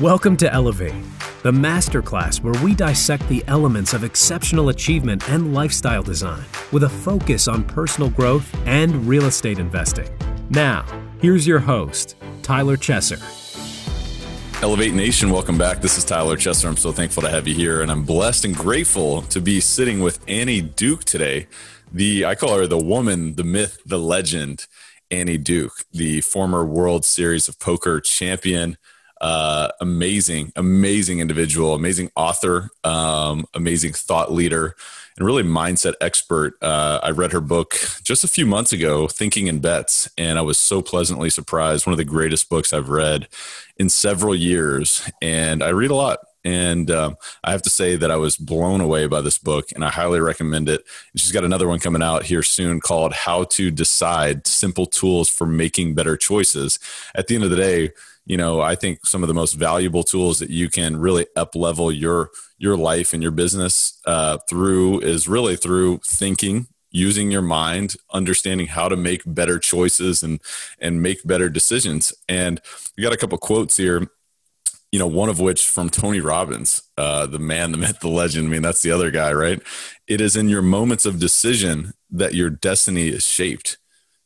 Welcome to Elevate, the masterclass where we dissect the elements of exceptional achievement and lifestyle design with a focus on personal growth and real estate investing. Now, here's your host, Tyler Chesser. Elevate Nation, welcome back. This is Tyler Chesser. I'm so thankful to have you here, and I'm blessed and grateful to be sitting with Annie Duke today. The I call her the woman, the myth, the legend, Annie Duke, the former World Series of Poker champion, uh, amazing, amazing individual, amazing author, um, amazing thought leader, and really mindset expert. Uh, I read her book just a few months ago, Thinking in Bets, and I was so pleasantly surprised. One of the greatest books I've read in several years, and I read a lot. And um, I have to say that I was blown away by this book, and I highly recommend it. And she's got another one coming out here soon called How to Decide Simple Tools for Making Better Choices. At the end of the day, you know i think some of the most valuable tools that you can really up level your your life and your business uh, through is really through thinking using your mind understanding how to make better choices and and make better decisions. And we got a couple quotes here you know one of which from tony robbins uh, the man the myth the legend. I mean that's the other guy right? It is in your moments of decision that your destiny is shaped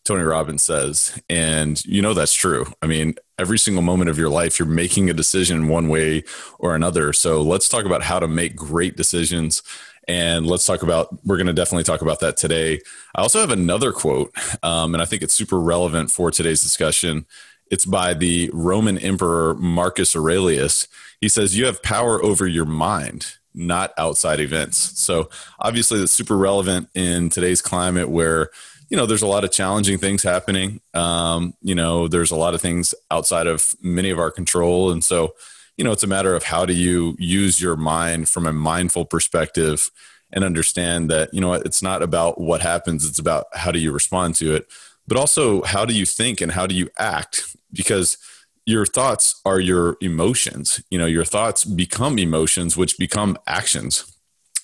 Tony Robbins says. And you know that's true. I mean, every single moment of your life, you're making a decision one way or another. So let's talk about how to make great decisions. And let's talk about, we're going to definitely talk about that today. I also have another quote, um, and I think it's super relevant for today's discussion. It's by the Roman Emperor Marcus Aurelius. He says, You have power over your mind, not outside events. So obviously, that's super relevant in today's climate where you know, there's a lot of challenging things happening. Um, you know, there's a lot of things outside of many of our control. And so, you know, it's a matter of how do you use your mind from a mindful perspective and understand that, you know, it's not about what happens, it's about how do you respond to it, but also how do you think and how do you act? Because your thoughts are your emotions. You know, your thoughts become emotions, which become actions.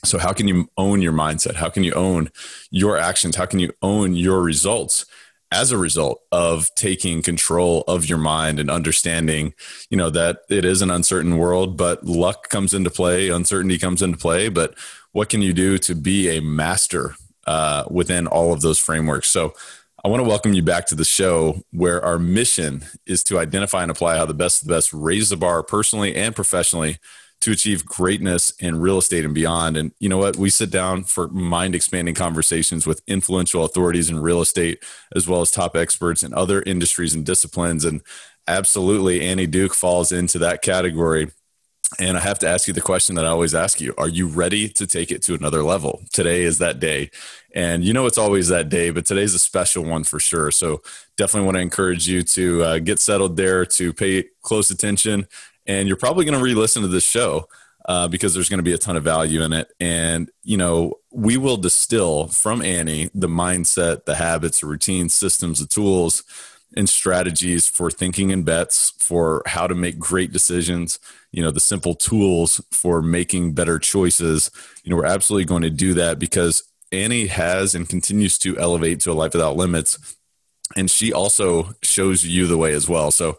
So, how can you own your mindset? How can you own your actions? How can you own your results as a result of taking control of your mind and understanding, you know, that it is an uncertain world, but luck comes into play, uncertainty comes into play. But what can you do to be a master uh, within all of those frameworks? So, I want to welcome you back to the show where our mission is to identify and apply how the best of the best raise the bar personally and professionally to achieve greatness in real estate and beyond. And you know what? We sit down for mind expanding conversations with influential authorities in real estate, as well as top experts in other industries and disciplines. And absolutely, Annie Duke falls into that category. And I have to ask you the question that I always ask you Are you ready to take it to another level? Today is that day. And you know, it's always that day, but today's a special one for sure. So definitely want to encourage you to uh, get settled there, to pay close attention, and you're probably going to re-listen to this show uh, because there's going to be a ton of value in it. And you know, we will distill from Annie the mindset, the habits, the routines, systems, the tools, and strategies for thinking in bets, for how to make great decisions. You know, the simple tools for making better choices. You know, we're absolutely going to do that because Annie has and continues to elevate to a life without limits. And she also shows you the way as well. So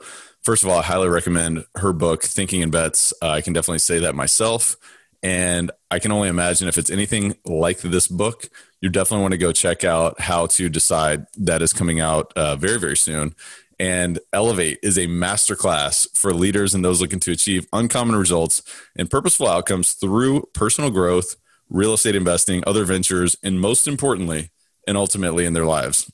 first of all, I highly recommend her book, Thinking in Bets. Uh, I can definitely say that myself. And I can only imagine if it's anything like this book, you definitely want to go check out How to Decide. That is coming out uh, very, very soon. And Elevate is a masterclass for leaders and those looking to achieve uncommon results and purposeful outcomes through personal growth, real estate investing, other ventures, and most importantly, and ultimately in their lives.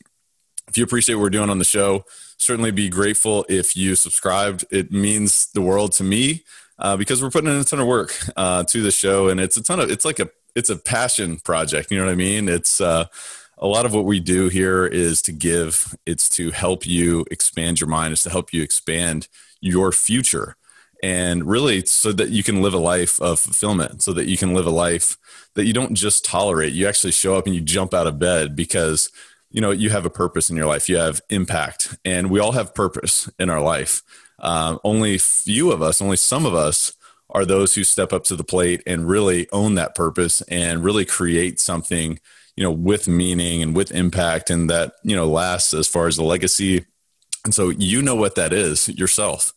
If you appreciate what we're doing on the show, certainly be grateful if you subscribed. It means the world to me uh, because we're putting in a ton of work uh, to the show, and it's a ton of it's like a it's a passion project. You know what I mean? It's uh, a lot of what we do here is to give. It's to help you expand your mind. It's to help you expand your future, and really so that you can live a life of fulfillment. So that you can live a life that you don't just tolerate. You actually show up and you jump out of bed because you know you have a purpose in your life. You have impact. And we all have purpose in our life. Uh, only few of us only some of us are those who step up to the plate and really own that purpose and really create something you know with meaning and with impact and that you know lasts as far as the legacy. And so you know what that is yourself.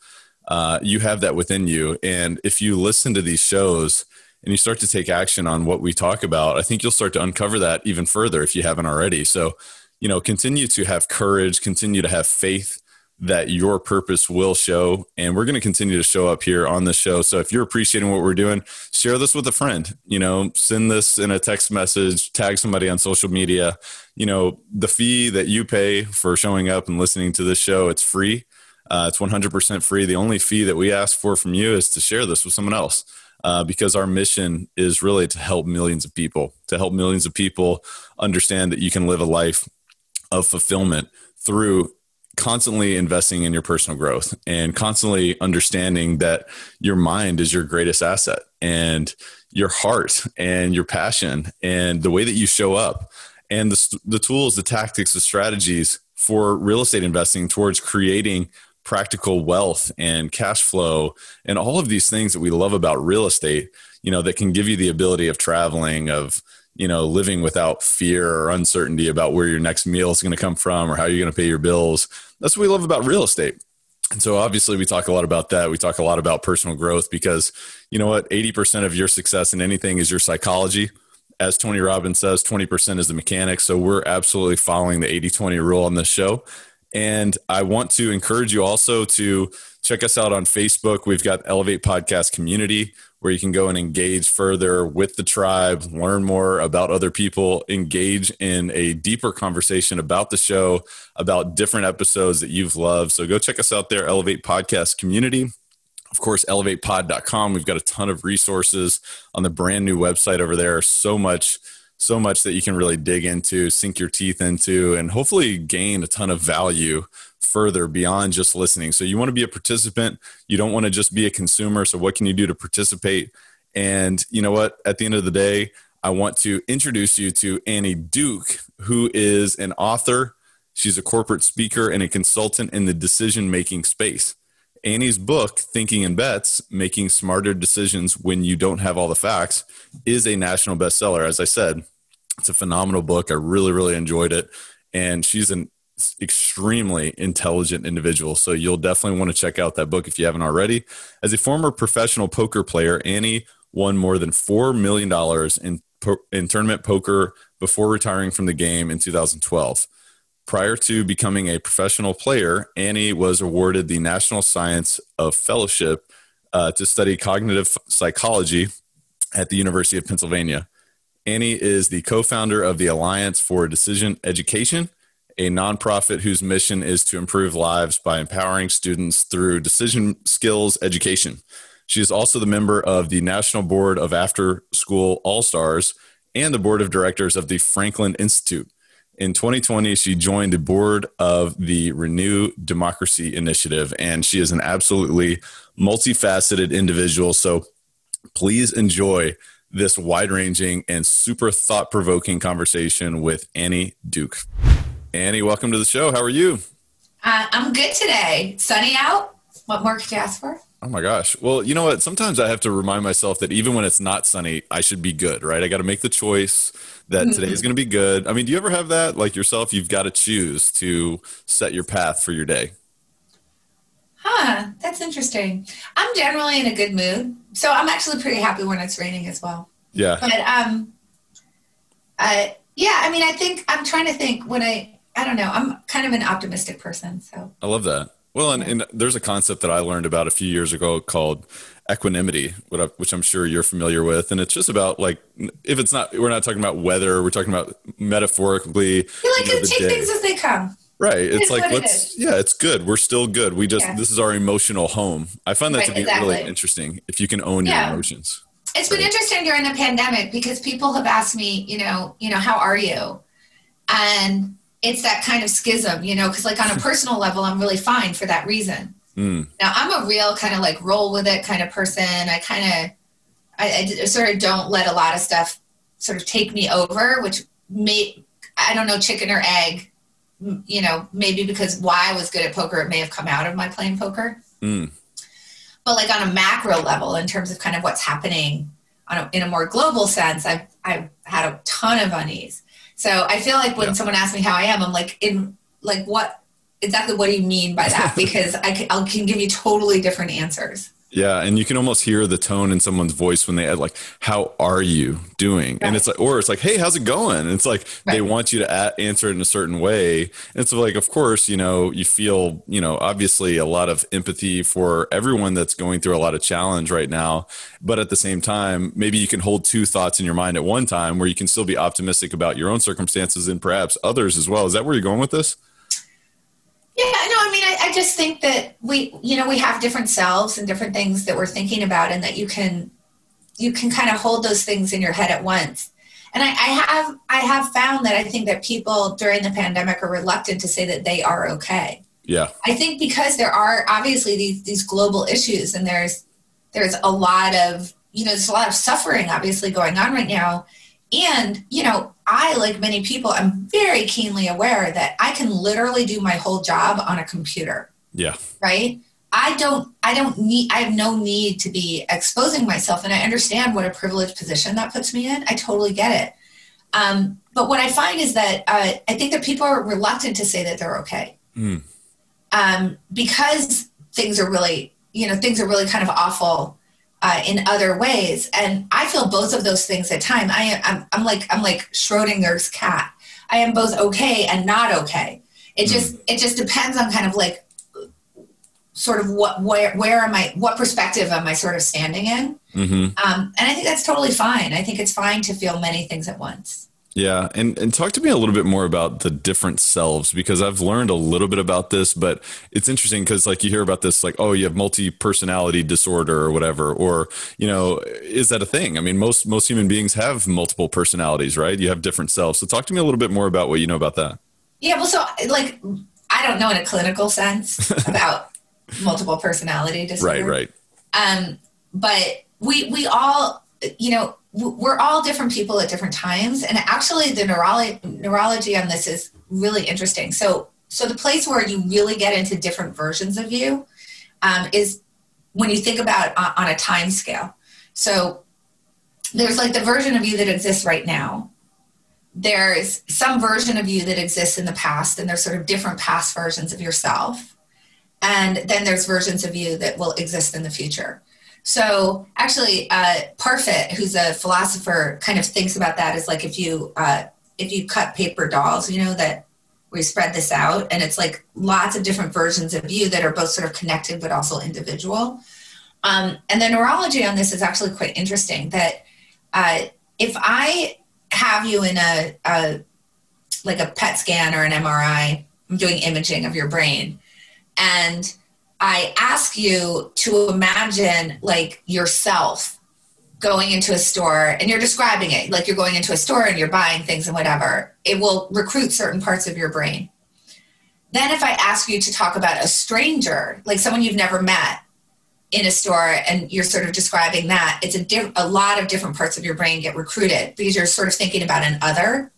Uh, you have that within you. And if you listen to these shows and you start to take action on what we talk about, I think you'll start to uncover that even further if you haven't already. So, you know, continue to have courage, continue to have faith that your purpose will show. And we're going to continue to show up here on the show. So if you're appreciating what we're doing, share this with a friend. You know, send this in a text message, tag somebody on social media. You know, the fee that you pay for showing up and listening to this show, it's free. Uh, it's 100% free. The only fee that we ask for from you is to share this with someone else. Uh, because our mission is really to help millions of people, to help millions of people understand that you can live a life of fulfillment through constantly investing in your personal growth and constantly understanding that your mind is your greatest asset and your heart and your passion and the way that you show up and the, the tools, the tactics, the strategies for real estate investing towards creating practical wealth and cash flow and all of these things that we love about real estate, you know, that can give you the ability of traveling, of you know, living without fear or uncertainty about where your next meal is going to come from or how you're going to pay your bills. That's what we love about real estate. And so obviously we talk a lot about that. We talk a lot about personal growth because you know what? 80% of your success in anything is your psychology. As Tony Robbins says, 20% is the mechanics. So we're absolutely following the 80 20 rule on this show. And I want to encourage you also to check us out on Facebook. We've got Elevate Podcast Community where you can go and engage further with the tribe, learn more about other people, engage in a deeper conversation about the show, about different episodes that you've loved. So go check us out there, Elevate Podcast Community. Of course, elevatepod.com. We've got a ton of resources on the brand new website over there. So much so much that you can really dig into, sink your teeth into, and hopefully gain a ton of value further beyond just listening. So you want to be a participant. You don't want to just be a consumer. So what can you do to participate? And you know what? At the end of the day, I want to introduce you to Annie Duke, who is an author. She's a corporate speaker and a consultant in the decision making space. Annie's book, Thinking in Bets Making Smarter Decisions When You Don't Have All the Facts, is a national bestseller. As I said, it's a phenomenal book. I really, really enjoyed it. And she's an extremely intelligent individual. So you'll definitely want to check out that book if you haven't already. As a former professional poker player, Annie won more than $4 million in, in tournament poker before retiring from the game in 2012. Prior to becoming a professional player, Annie was awarded the National Science of Fellowship uh, to study cognitive psychology at the University of Pennsylvania. Annie is the co founder of the Alliance for Decision Education, a nonprofit whose mission is to improve lives by empowering students through decision skills education. She is also the member of the National Board of After School All Stars and the board of directors of the Franklin Institute. In 2020, she joined the board of the Renew Democracy Initiative, and she is an absolutely multifaceted individual. So please enjoy this wide ranging and super thought provoking conversation with Annie Duke. Annie, welcome to the show. How are you? Uh, I'm good today. Sunny out. What more could you ask for? Oh my gosh. Well, you know what? Sometimes I have to remind myself that even when it's not sunny, I should be good, right? I got to make the choice that mm-hmm. today is going to be good. I mean, do you ever have that like yourself? You've got to choose to set your path for your day. Huh, that's interesting. I'm generally in a good mood. So I'm actually pretty happy when it's raining as well. Yeah. But um uh yeah, I mean I think I'm trying to think when I I don't know, I'm kind of an optimistic person, so I love that. Well, and, and there's a concept that I learned about a few years ago called equanimity, which I'm sure you're familiar with. And it's just about like, if it's not, we're not talking about weather, we're talking about metaphorically. You like you know, to take day. things as they come. Right. It's, it's like, let's, it yeah, it's good. We're still good. We just, yeah. this is our emotional home. I find that right, to be exactly. really interesting if you can own yeah. your emotions. It's been interesting during the pandemic because people have asked me, you know, you know, how are you? And it's that kind of schism, you know, because like on a personal level, I'm really fine for that reason. Mm. Now I'm a real kind of like roll with it kind of person. I kind of, I, I, sort of don't let a lot of stuff sort of take me over, which may, I don't know, chicken or egg, you know, maybe because why I was good at poker, it may have come out of my playing poker. Mm. But like on a macro level, in terms of kind of what's happening on a, in a more global sense, I've, I've had a ton of unease so I feel like when yeah. someone asks me how I am, I'm like, in like what exactly what do you mean by that because I can, I can give you totally different answers. Yeah, and you can almost hear the tone in someone's voice when they add like, "How are you doing?" Right. And it's like, or it's like, "Hey, how's it going?" And it's like right. they want you to a- answer it in a certain way. And it's like, of course, you know, you feel, you know, obviously a lot of empathy for everyone that's going through a lot of challenge right now. But at the same time, maybe you can hold two thoughts in your mind at one time, where you can still be optimistic about your own circumstances and perhaps others as well. Is that where you're going with this? Yeah, no, I mean, I, I, just think that we, you know, we have different selves and different things that we're thinking about, and that you can, you can kind of hold those things in your head at once. And I, I have, I have found that I think that people during the pandemic are reluctant to say that they are okay. Yeah. I think because there are obviously these these global issues, and there's there's a lot of you know there's a lot of suffering obviously going on right now, and you know I, like many people, am very keenly aware that I can literally do my whole job on a computer. Yeah. Right? I don't I don't need I have no need to be exposing myself and I understand what a privileged position that puts me in. I totally get it. Um, but what I find is that uh, I think that people are reluctant to say that they're okay. Mm. Um, because things are really, you know, things are really kind of awful uh, in other ways. And I feel both of those things at time. I am I'm, I'm like I'm like Schrodinger's cat. I am both okay and not okay. It mm just it just depends on kind of like sort of what where where am I what perspective am I sort of standing in. Mm-hmm. Um, and I think that's totally fine. I think it's fine to feel many things at once. Yeah, and and talk to me a little bit more about the different selves because I've learned a little bit about this, but it's interesting because like you hear about this like oh you have multi personality disorder or whatever, or you know is that a thing? I mean most most human beings have multiple personalities, right? You have different selves. So talk to me a little bit more about what you know about that. Yeah, well, so like I don't know in a clinical sense about multiple personality disorder, right? Right. Um, but we we all you know we're all different people at different times and actually the neurology neurology on this is really interesting. So so the place where you really get into different versions of you um, is when you think about uh, on a time scale. So there's like the version of you that exists right now. There's some version of you that exists in the past and there's sort of different past versions of yourself. And then there's versions of you that will exist in the future so actually, uh, Parfit, who's a philosopher, kind of thinks about that as like if you uh, if you cut paper dolls, you know that we spread this out, and it's like lots of different versions of you that are both sort of connected but also individual. Um, and the neurology on this is actually quite interesting. That uh, if I have you in a, a like a PET scan or an MRI, I'm doing imaging of your brain, and I ask you to imagine like yourself going into a store and you're describing it like you're going into a store and you're buying things and whatever, it will recruit certain parts of your brain. Then, if I ask you to talk about a stranger, like someone you've never met in a store, and you're sort of describing that, it's a, diff- a lot of different parts of your brain get recruited because you're sort of thinking about an other.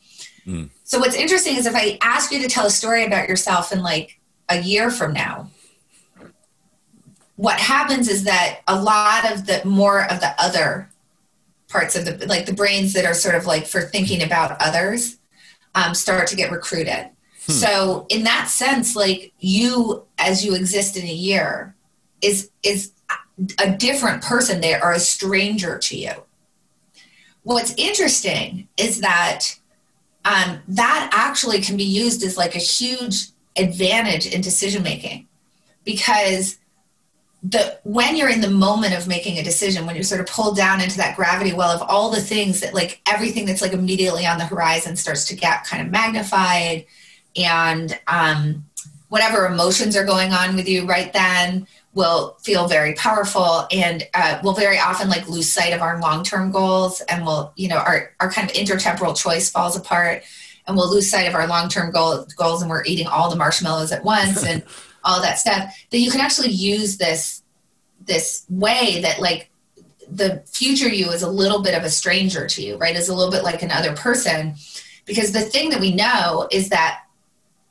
Mm. So, what's interesting is if I ask you to tell a story about yourself in like a year from now, what happens is that a lot of the more of the other parts of the like the brains that are sort of like for thinking about others um, start to get recruited. Hmm. so in that sense like you as you exist in a year is is a different person. They are a stranger to you. What's interesting is that um, that actually can be used as like a huge advantage in decision making because the when you're in the moment of making a decision when you're sort of pulled down into that gravity well of all the things that like everything that's like immediately on the horizon starts to get kind of magnified and um, whatever emotions are going on with you right then will feel very powerful and uh, will very often like lose sight of our long-term goals and will you know our, our kind of intertemporal choice falls apart and we'll lose sight of our long-term goal, goals and we're eating all the marshmallows at once and all that stuff that you can actually use this this way that like the future you is a little bit of a stranger to you right? Is a little bit like another person. Because the thing that we know is that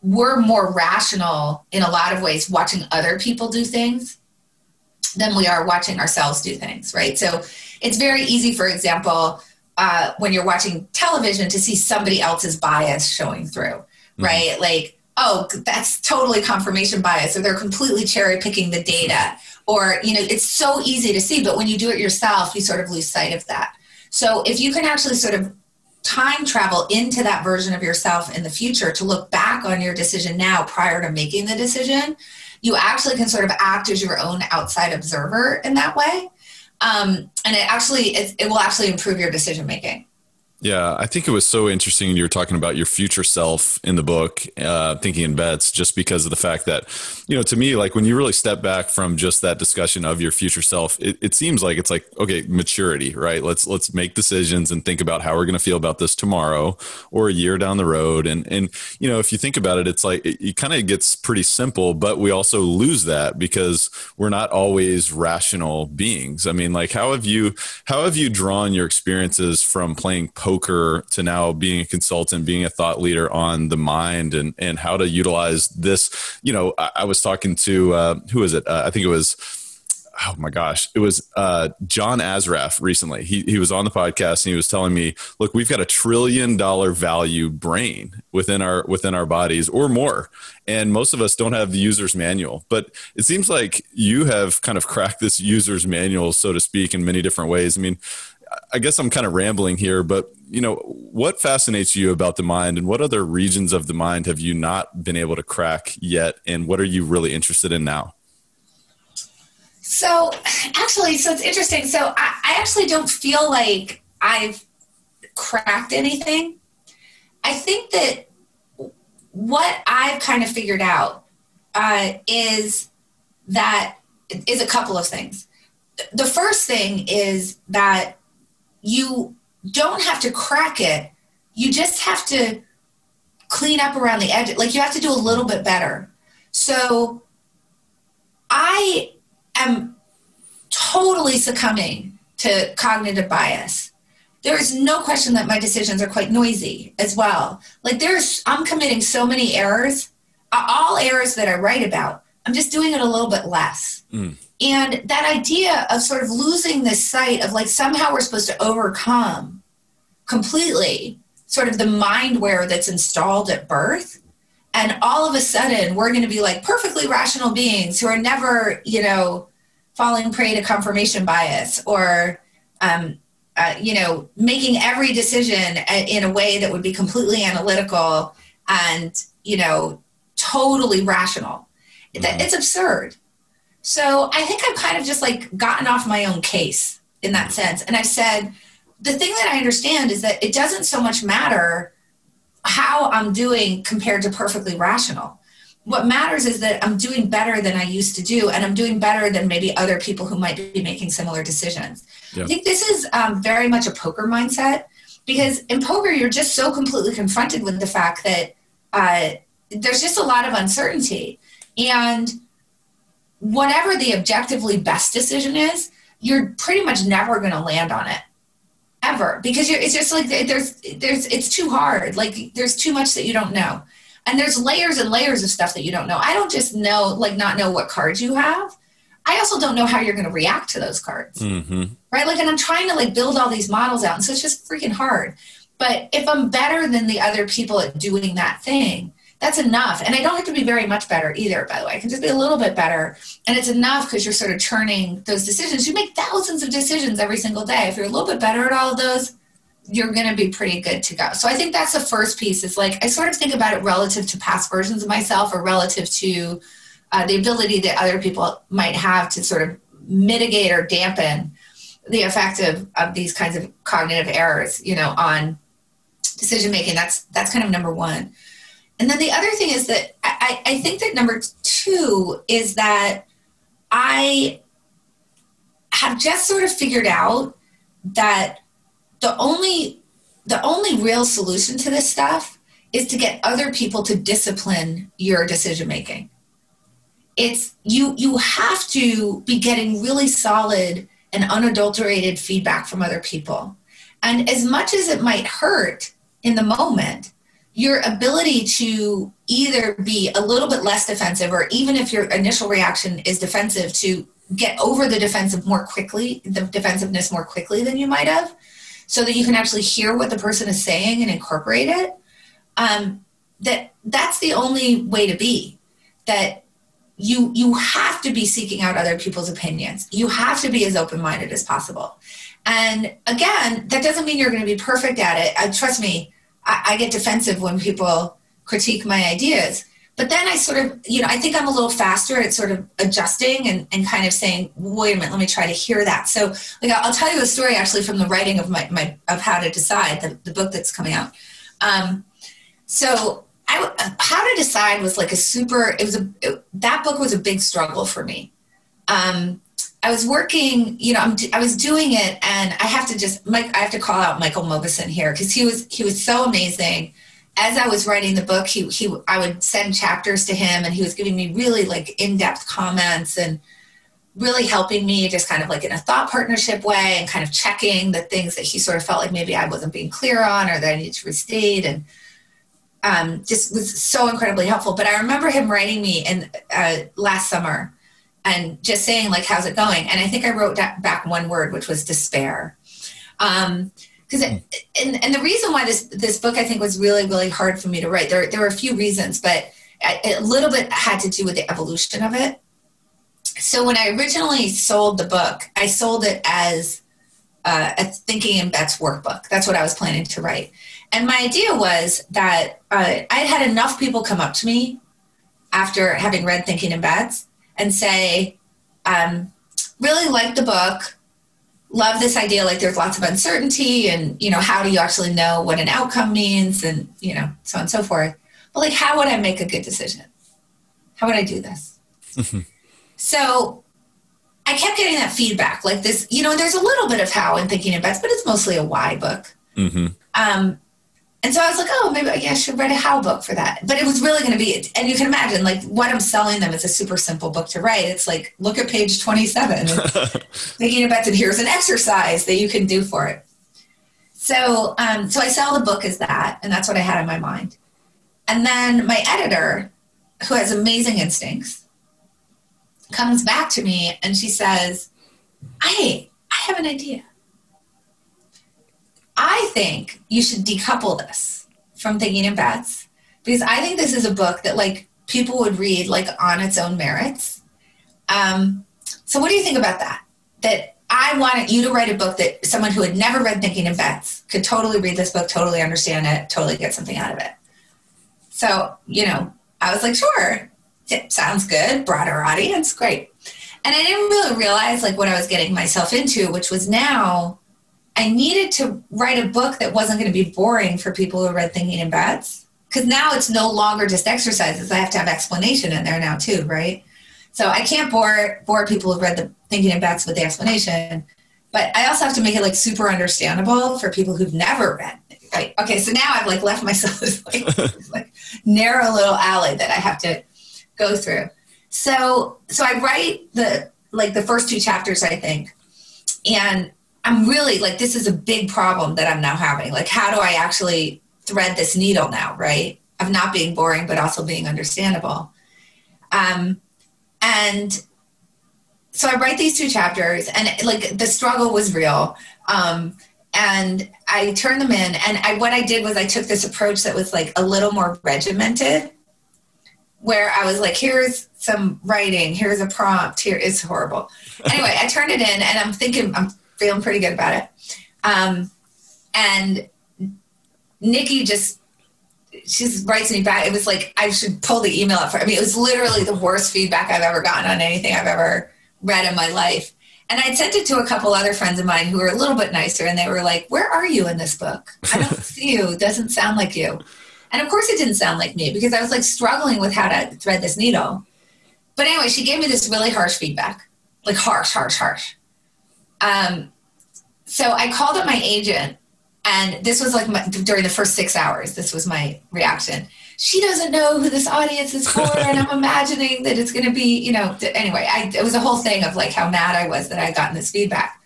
we're more rational in a lot of ways watching other people do things than we are watching ourselves do things right? So it's very easy for example uh, when you're watching television to see somebody else's bias showing through mm-hmm. right? Like oh, that's totally confirmation bias, or they're completely cherry picking the data, or, you know, it's so easy to see, but when you do it yourself, you sort of lose sight of that. So if you can actually sort of time travel into that version of yourself in the future to look back on your decision now prior to making the decision, you actually can sort of act as your own outside observer in that way. Um, and it actually, it, it will actually improve your decision making. Yeah, I think it was so interesting. You were talking about your future self in the book, uh, Thinking in Bets, just because of the fact that, you know, to me, like when you really step back from just that discussion of your future self, it, it seems like it's like, okay, maturity, right? Let's let's make decisions and think about how we're going to feel about this tomorrow or a year down the road. And and you know, if you think about it, it's like it, it kind of gets pretty simple, but we also lose that because we're not always rational beings. I mean, like how have you how have you drawn your experiences from playing poker poker to now being a consultant, being a thought leader on the mind and, and how to utilize this. You know, I, I was talking to, uh, who is it? Uh, I think it was, oh my gosh, it was uh, John Assaraf recently. He, he was on the podcast and he was telling me, look, we've got a trillion dollar value brain within our within our bodies or more, and most of us don't have the user's manual. But it seems like you have kind of cracked this user's manual, so to speak, in many different ways. I mean, I guess I'm kind of rambling here, but you know, what fascinates you about the mind and what other regions of the mind have you not been able to crack yet? And what are you really interested in now? So, actually, so it's interesting. So, I, I actually don't feel like I've cracked anything. I think that what I've kind of figured out uh, is that is a couple of things. The first thing is that you don't have to crack it. You just have to clean up around the edge. Like you have to do a little bit better. So I am totally succumbing to cognitive bias. There is no question that my decisions are quite noisy as well. Like there's, I'm committing so many errors, uh, all errors that I write about. I'm just doing it a little bit less. Mm. And that idea of sort of losing this sight of like somehow we're supposed to overcome completely sort of the mindware that's installed at birth. And all of a sudden, we're going to be like perfectly rational beings who are never, you know, falling prey to confirmation bias or, um, uh, you know, making every decision in a way that would be completely analytical and, you know, totally rational. Mm-hmm. It's absurd. So I think I've kind of just like gotten off my own case in that sense. And I've said, the thing that I understand is that it doesn't so much matter how I'm doing compared to perfectly rational. What matters is that I'm doing better than I used to do, and I'm doing better than maybe other people who might be making similar decisions. Yeah. I think this is um, very much a poker mindset because in poker, you're just so completely confronted with the fact that uh, there's just a lot of uncertainty. And whatever the objectively best decision is, you're pretty much never going to land on it. Ever. Because it's just like there's there's it's too hard. Like there's too much that you don't know. And there's layers and layers of stuff that you don't know. I don't just know like not know what cards you have. I also don't know how you're going to react to those cards. Mm-hmm. right? Like and i'm trying to like build all these models out and so it's just freaking hard. But if i'm better than the other people at doing that thing that's enough. And I don't have to be very much better either, by the way. I can just be a little bit better. And it's enough because you're sort of churning those decisions. You make thousands of decisions every single day. If you're a little bit better at all of those, you're going to be pretty good to go. So I think that's the first piece. It's like I sort of think about it relative to past versions of myself or relative to uh, the ability that other people might have to sort of mitigate or dampen the effect of, of these kinds of cognitive errors, you know, on decision making. That's that's kind of number one. And then the other thing is that I, I think that number two is that I have just sort of figured out that the only the only real solution to this stuff is to get other people to discipline your decision making. It's you you have to be getting really solid and unadulterated feedback from other people. And as much as it might hurt in the moment your ability to either be a little bit less defensive or even if your initial reaction is defensive to get over the defensive more quickly the defensiveness more quickly than you might have so that you can actually hear what the person is saying and incorporate it. Um, that that's the only way to be. That you you have to be seeking out other people's opinions. You have to be as open-minded as possible. And again that doesn't mean you're going to be perfect at it. Uh, trust me I, I get defensive when people critique my ideas. But then i sort of you know i think i'm a little faster at sort of adjusting and, and kind of saying wait a minute let me try to hear that. So like i'll, tell you a story actually from the writing of my, my of how to decide the, the book that's coming out. Um, so I, how to decide was like a super it was a it, that book was a big struggle for me. Um, i was working you know I'm, i was doing it and i have to just mike i have to call out michael mauboussin here because he was he was so amazing as i was writing the book he, he i would send chapters to him and he was giving me really like in-depth comments and really helping me just kind of like in a thought partnership way and kind of checking the things that he sort of felt like maybe i wasn't being clear on or that i needed to restate and um, just was so incredibly helpful. But I remember him writing me in uh, last summer and just saying like, "How's it going?" And I think I wrote back one word, which was despair. Um, because and, and the reason why this this book I think was really really hard for me to write there there were a few reasons but a little bit had to do with the evolution of it so when I originally sold the book I sold it as uh, a thinking in bets workbook that's what I was planning to write and my idea was that uh, I had had enough people come up to me after having read Thinking in Bets and say, um, really like the book, love this idea, like there's lots of uncertainty and, you know, how do you actually know what an outcome means and, you know, so on and so forth. But like, how would I make a good decision? How would I do this? so I kept getting that feedback, like this, you know, there's a little bit of how in Thinking in Bets, but it's mostly a why book. Mm-hmm. Um, and so I was like, oh, maybe yeah, I should write a how book for that. But it was really going to be, and you can imagine, like, what I'm selling them is a super simple book to write. It's like, look at page 27, thinking about it. Here's an exercise that you can do for it. So, um, so I sell the book as that, and that's what I had in my mind. And then my editor, who has amazing instincts, comes back to me and she says, "I, I have an idea." I think you should decouple this from Thinking in Bets because I think this is a book that like people would read like on its own merits. Um, so what do you think about that? That I wanted you to write a book that someone who had never read Thinking in Bets could totally read this book, totally understand it, totally get something out of it. So, you know, I was like, sure, it sounds good, broader audience, great. And I didn't really realize like what I was getting myself into, which was now I needed to write a book that wasn't going to be boring for people who read Thinking in Bets. Because now it's no longer just exercises. I have to have explanation in there now too, right? So I can't bore bore people who read the Thinking in Bets with the explanation, but I also have to make it like super understandable for people who've never read. Right? Okay, so now I've like left myself this like, like narrow little alley that I have to go through. So so I write the like the first two chapters, I think, and I'm really like, this is a big problem that I'm now having. Like, how do I actually thread this needle now, right? Of not being boring, but also being understandable. Um, and so I write these two chapters, and like the struggle was real. Um, and I turned them in, and I, what I did was I took this approach that was like a little more regimented, where I was like, here's some writing, here's a prompt, here is horrible. Anyway, I turned it in, and I'm thinking, I'm feeling pretty good about it. Um, and Nikki just she writes me back. It was like I should pull the email up for. I mean, it was literally the worst feedback I've ever gotten on anything I've ever read in my life. And I'd sent it to a couple other friends of mine who were a little bit nicer, and they were like, "Where are you in this book? I don't see you. It doesn't sound like you." And of course, it didn't sound like me because I was like struggling with how to thread this needle. But anyway, she gave me this really harsh feedback, like harsh, harsh, harsh. Um, so I called up my agent, and this was like my, during the first six hours. This was my reaction. She doesn't know who this audience is for, and I'm imagining that it's going to be, you know. Anyway, I, it was a whole thing of like how mad I was that I would gotten this feedback.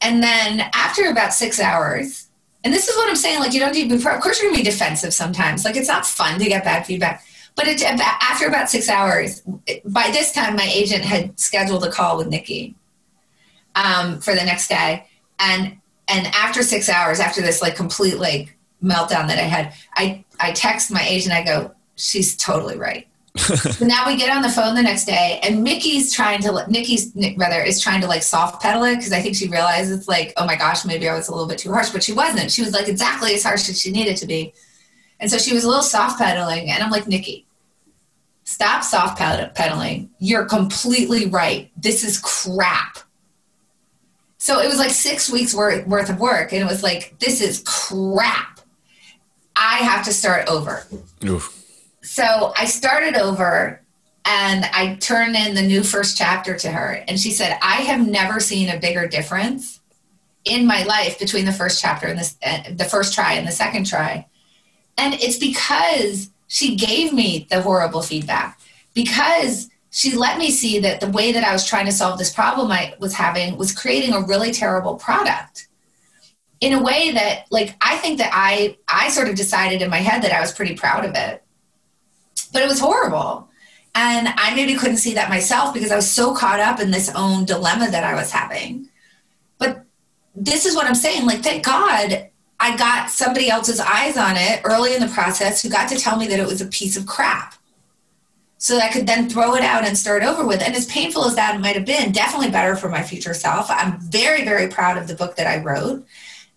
And then after about six hours, and this is what I'm saying, like you don't need to be. Of course, you're going to be defensive sometimes. Like it's not fun to get bad feedback. But it, after about six hours, by this time, my agent had scheduled a call with Nikki um, for the next day, and and after six hours, after this like complete like meltdown that I had, I, I text my agent, I go, she's totally right. so now we get on the phone the next day and Mickey's trying to, Nikki's rather is trying to like soft pedal it because I think she realizes like, oh my gosh, maybe I was a little bit too harsh, but she wasn't. She was like exactly as harsh as she needed to be. And so she was a little soft pedaling and I'm like, Nikki, stop soft pedaling. You're completely right. This is crap. So it was like six weeks worth, worth of work. And it was like, this is crap. I have to start over. Oof. So I started over and I turned in the new first chapter to her. And she said, I have never seen a bigger difference in my life between the first chapter and this, uh, the first try and the second try. And it's because she gave me the horrible feedback because she let me see that the way that I was trying to solve this problem I was having was creating a really terrible product in a way that like I think that I I sort of decided in my head that I was pretty proud of it. But it was horrible. And I maybe couldn't see that myself because I was so caught up in this own dilemma that I was having. But this is what I'm saying like thank God I got somebody else's eyes on it early in the process who got to tell me that it was a piece of crap. So I could then throw it out and start over with. And as painful as that might have been, definitely better for my future self. I'm very, very proud of the book that I wrote.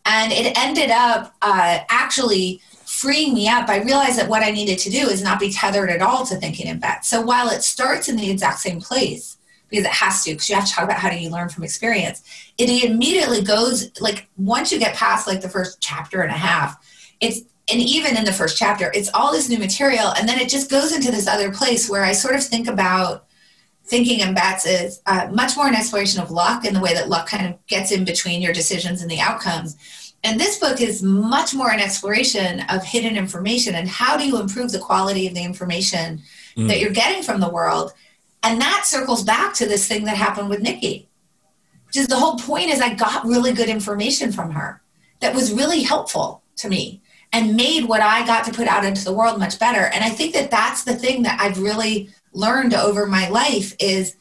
And it ended up uh, actually freeing me up. I realized that what I needed to do is not be tethered at all to thinking in bets. So while it starts in the exact same place, because it has to because you have to talk about how do you learn from experience it immediately goes like once you get past like the first chapter and a half it's and even in the first chapter it's all this new material and then it just goes into this other place where i sort of think about thinking in bets is uh, much more an exploration of luck in the way that luck kind of gets in between your decisions and the outcomes. And this book is much more an exploration of hidden information and how do you improve the quality of the information mm. that you're getting from the world. And that circles back to this thing that happened with Nikki, which is the whole point is I got really good information from her that was really helpful to me and made what I got to put out into the world much better. And I think that that's the thing that I've really learned over my life is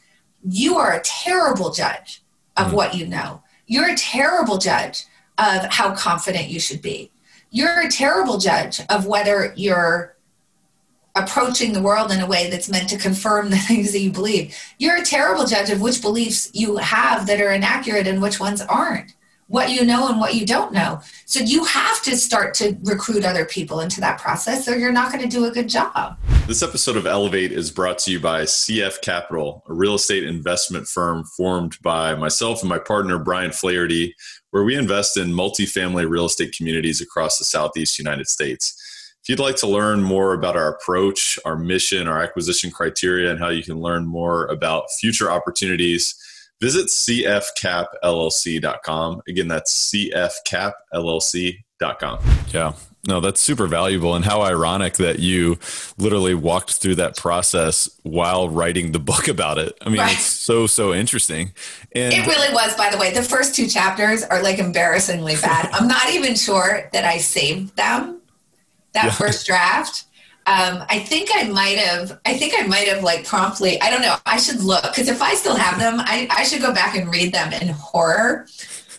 you are a terrible judge of mm what you know. You're a terrible judge of how confident you should be. You're a terrible judge of whether you're approaching the world in a way that's meant to confirm the things that you believe. You're a terrible judge of which beliefs you have that are inaccurate and which ones aren't, what you know and what you don't know. So you have to start to recruit other people into that process or you're not going to do a good job. This episode of Elevate is brought to you by CF Capital, a real estate investment firm formed by myself and my partner, Brian Flaherty, where we invest in multifamily real estate communities across the Southeast United States. If you'd like to learn more about our approach, our mission, our acquisition criteria, and how you can learn more about future opportunities, visit cfcapllc.com. Again, that's cfcapllc.com. Yeah. No, that's super valuable. And how ironic that you literally walked through that process while writing the book about it. I mean, right. it's so, so interesting. And it really was, by the way. The first two chapters are like embarrassingly bad. I'm not even sure that I saved them that yeah. first draft. Um, I think I might have. I think I might have like promptly. I don't know. I should look because if I still have them, I, I should go back and read them in horror,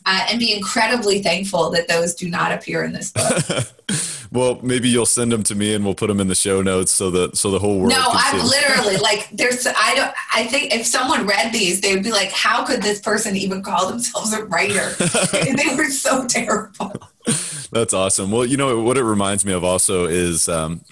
uh, and be incredibly thankful that those do not appear in this book. well, maybe you'll send them to me, and we'll put them in the show notes so that so the whole world. No, I'm literally like, there's. I don't. I think if someone read these, they would be like, "How could this person even call themselves a writer?" they were so terrible. That's awesome. Well, you know what it reminds me of also is um,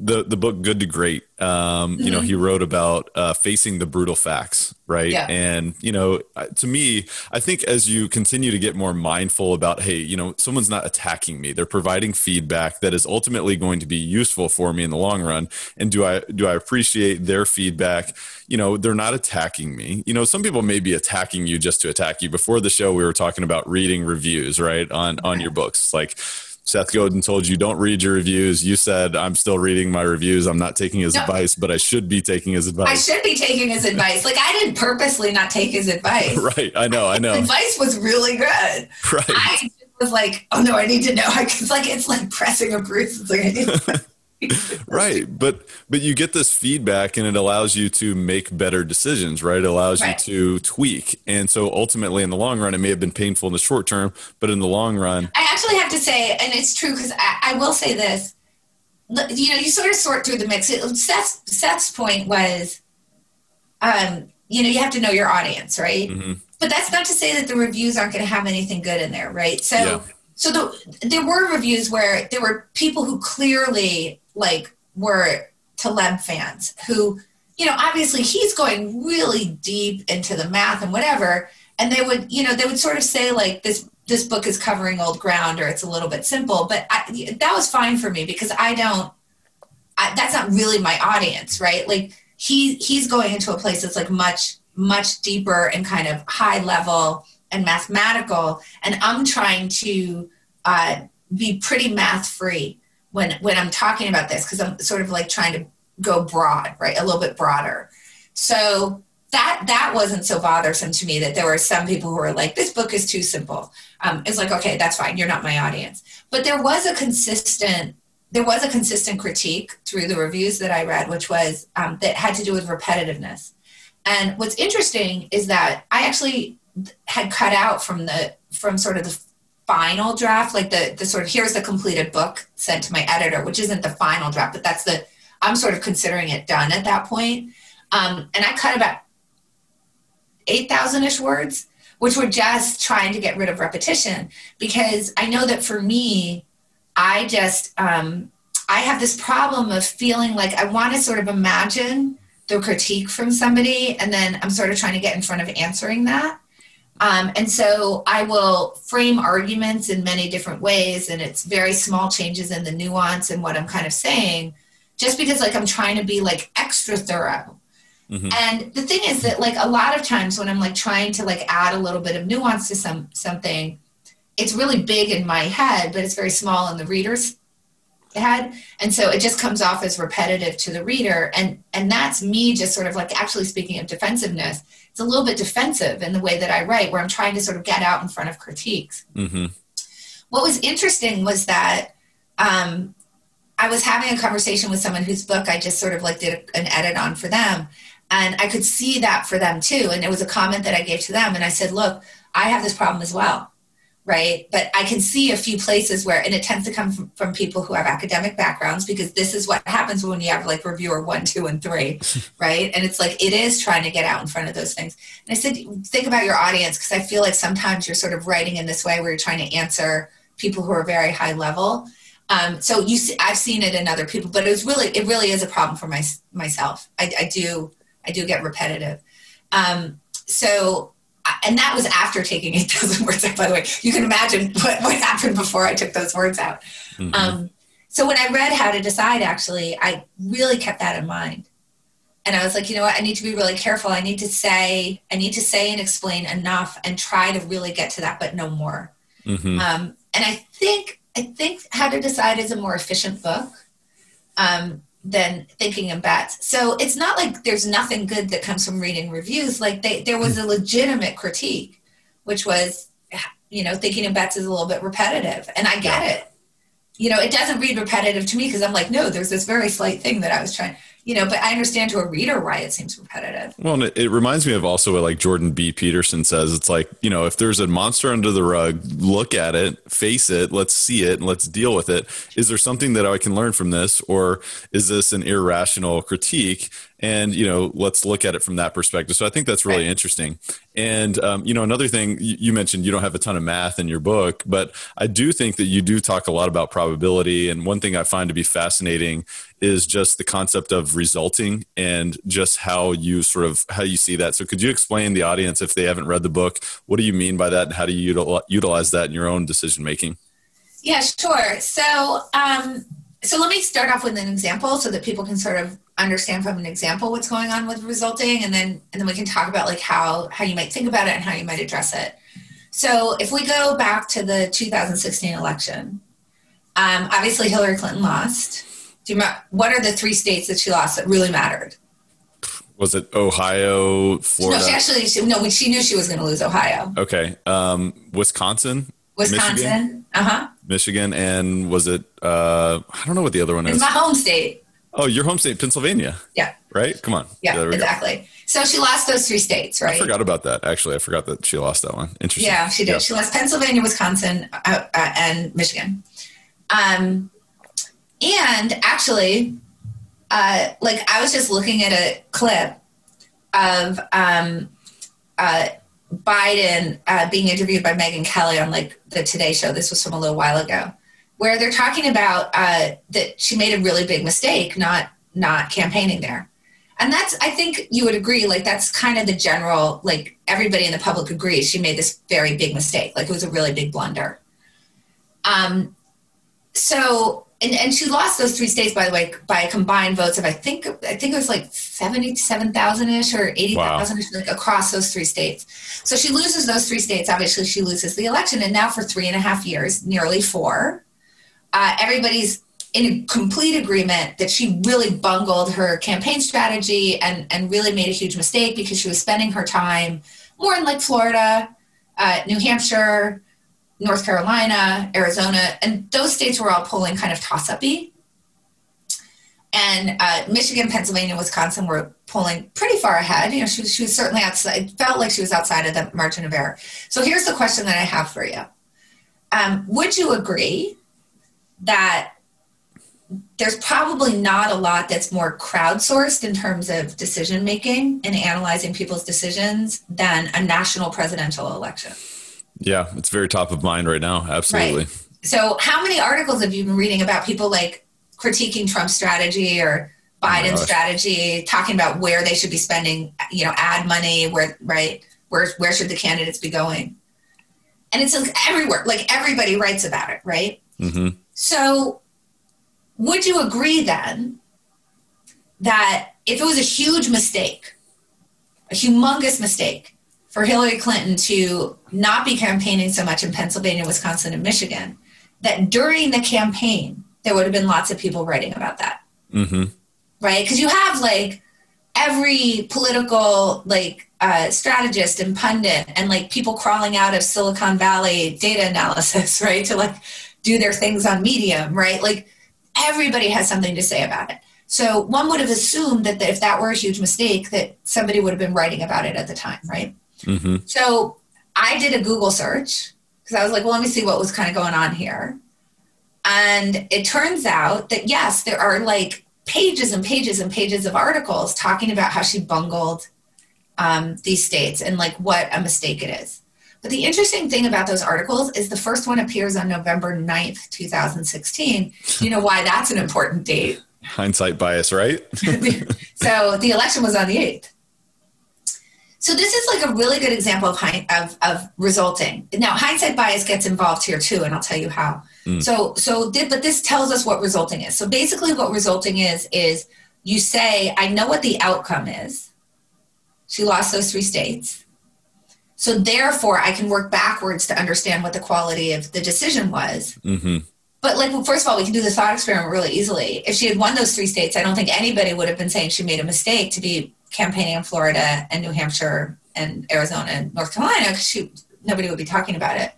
the the book Good to Great. Um, mm-hmm. You know, he mm-hmm. wrote about uh, facing the brutal facts, right? Yeah. And you know, to me, I think as you continue to get more mindful about, hey, you know, someone's not attacking me; they're providing feedback that is ultimately going to be useful for me in the long run. And do I do I appreciate their feedback? You know, they're not attacking me. You know, some people may be attacking you just to attack you. Before the show, we were talking about reading reviews, right, on on your books, like Seth Godin told you don't read your reviews. You said I'm still reading my reviews. I'm not taking his no. advice, but I should be taking his advice. I should be taking his advice. Like I didn't purposely not take his advice. right. I know. I know. His advice was really good. Right. I was like, oh no, I need to know. I it's like it's like pressing a bruise. It's like I need. right but but you get this feedback and it allows you to make better decisions right it allows right. you to tweak and so ultimately in the long run it may have been painful in the short term but in the long run i actually have to say and it's true because I, I, will say this you know you sort of sort through the mix seth's, seth's point was um you know you have to know your audience right mm-hmm. but that's not to say that the reviews aren't going to have anything good in there right so yeah. so the, there were reviews where there were people who clearly like were Taleb fans who, you know, obviously he's going really deep into the math and whatever. And they would, you know, they would sort of say like this this book is covering old ground or it's a little bit simple. But I, that was fine for me because I don't. I, that's not really my audience, right? Like he he's going into a place that's like much much deeper and kind of high level and mathematical, and I'm trying to uh, be pretty math free when when I'm talking about this because I'm sort of like trying to go broad, right? A little bit broader. So that that wasn't so bothersome to me that there were some people who were like, "This book is too simple." Um, it's like, okay, that's fine. You're not my audience. But there was a consistent there was a consistent critique through the reviews that I read, which was um, that had to do with repetitiveness. And what's interesting is that I actually had cut out from the from sort of the final draft, like the the sort of here's the completed book sent to my editor, which isn't the final draft, but that's the I'm sort of considering it done at that point. Um, and I cut about eight thousand ish words, which were just trying to get rid of repetition because I know that for me, I just um, I have this problem of feeling like I want to sort of imagine the critique from somebody, and then I'm sort of trying to get in front of answering that. Um, and so I will frame arguments in many different ways, and it's very small changes in the nuance and what I'm kind of saying, just because like I'm trying to be like extra thorough. Mm-hmm. And the thing is that like a lot of times when I'm like trying to like add a little bit of nuance to some something, it's really big in my head, but it's very small in the reader's head, and so it just comes off as repetitive to the reader. And and that's me just sort of like actually speaking of defensiveness it's a little bit defensive in the way that I write, where I'm trying to sort of get out in front of critiques. Mm-hmm. What was interesting was that um, I was having a conversation with someone whose book I just sort of like did an edit on for them. And I could see that for them too. And it was a comment that I gave to them. And I said, look, I have this problem as well right? But I can see a few places where, and it tends to come from, from, people who have academic backgrounds because this is what happens when you have like reviewer one, two, and three, right? And it's like it is trying to get out in front of those things. And I said, think about your audience because I feel like sometimes you're sort of writing in this way where you're trying to answer people who are very high level. Um, so you, see, I've seen it in other people, but it was really, it really is a problem for my, myself. I, I do, I do get repetitive. Um, so and that was after taking a 8,000 words out, by the way. You can imagine what, what happened before I took those words out. Mm-hmm. Um, so when I read How to Decide, actually, I really kept that in mind. And I was like, you know what? I need to be really careful. I need to say, I need to say and explain enough and try to really get to that, but no more. Mm-hmm. Um, and I think, I think How to Decide is a more efficient book. Um, than thinking in bets. So it's not like there's nothing good that comes from reading reviews. Like they, there was a hmm. legitimate critique, which was, you know, thinking in bets is a little bit repetitive, and I get it. You know, it doesn't read repetitive to me because I'm like, no, there's this very slight thing that I was trying you know, but I understand to a reader why it seems repetitive. Well, it, it, reminds me of also what like Jordan B. Peterson says. It's like, you know, if there's a monster under the rug, look at it, face it, let's see it, and let's deal with it. Is there something that I can learn from this, or is this an irrational critique? And you know let's look at it from that perspective. So i think that's really right. interesting. And um, you know another thing you mentioned you don't have a ton of math in your book but i do think that you do talk a lot about probability. And one thing i find to be fascinating is just the concept of resulting and just how you sort of how you see that. So could you explain the audience if they haven't read the book what do you mean by that? And how do you utilize that in your own decision making yeah sure. So um so let me start off with an example so that people can sort of understand from an example what's going on with resulting and then and then we can talk about like how how you might think about it and how you might address it so if we go back to the 2016 election um, obviously hillary clinton lost do you remember, what are the three states that she lost that really mattered was it ohio florida no she actually she, no she knew she was going to lose ohio okay um, wisconsin Wisconsin. Uh huh. Michigan, and was it? Uh, I don't know what the other one It's is. my home state. Oh, your home state, Pennsylvania. Yeah. Right. Come on. Yeah, there we go. exactly. So she lost those three states, right? I forgot about that. Actually, I forgot that she lost that one. Interesting. Yeah, she did. She lost Pennsylvania, Wisconsin, uh, uh, and Michigan. Um, and actually, uh, like I was just looking at a clip of um, uh, Biden uh, being interviewed by Megyn Kelly on like the Today Show. This was from a little while ago, where they're talking about uh, that she made a really big mistake not not campaigning there. And that's, I think you would agree, like that's kind of the general, like everybody in the public agrees she made this very big mistake. Like it was a really big blunder. Um, so, and, and she lost those three states, by the way, by combined votes of I think I think it was like seventy-seven thousand ish or eighty thousand ish, like across those three states. So she loses those three states. Obviously, she loses the election, and now for three and a half years, nearly four, uh, everybody's in complete agreement that she really bungled her campaign strategy and and really made a huge mistake because she was spending her time more in like Florida, uh, New Hampshire, North Carolina, Arizona, and those states were all polling kind of toss uppy. And uh, Michigan, Pennsylvania, Wisconsin were polling pretty far ahead. You know, she was, she was certainly outside, it felt like she was outside of the margin of error. So here's the question that I have for you um, Would you agree that there's probably not a lot that's more crowdsourced in terms of decision making and analyzing people's decisions than a national presidential election? Yeah, it's very top of mind right now. Absolutely. Right. So, how many articles have you been reading about people like critiquing Trump's strategy or Biden's gosh. strategy, talking about where they should be spending, you know, ad money, where right, where where should the candidates be going? And it's like everywhere, like everybody writes about it, right? hmm So, would you agree then that if it was a huge mistake, a humongous mistake for Hillary Clinton to not be campaigning so much in Pennsylvania, Wisconsin, and Michigan, that during the campaign, there would have been lots of people writing about that, hmm right? Because you have like every political like uh, strategist and pundit and like people crawling out of Silicon Valley data analysis, right, to like do their things on Medium, right? Like everybody has something to say about it. So one would have assumed that if that were a huge mistake, that somebody would have been writing about it at the time, right? hmm So I did a Google search because I was like, well, let me see what was kind of going on here. And it turns out that yes, there are like pages and pages and pages of articles talking about how she bungled um, these states and like what a mistake it is. But the interesting thing about those articles is the first one appears on November 9th, 2016. You know why that's an important date? Hindsight bias, right? so the election was on the 8th. So this is like a really good example of, of, of resulting. Now hindsight bias gets involved here too, and I'll tell you how. Mm. So so thi- but this tells us what resulting is. So basically, what resulting is is you say, I know what the outcome is. She lost those three states. So therefore, I can work backwards to understand what the quality of the decision was. hmm But like, well, first of all, we can do the thought experiment really easily. If she had won those three states, I don't think anybody would have been saying she made a mistake to be campaigning in Florida and New Hampshire and Arizona and North Carolina because she nobody would be talking about it.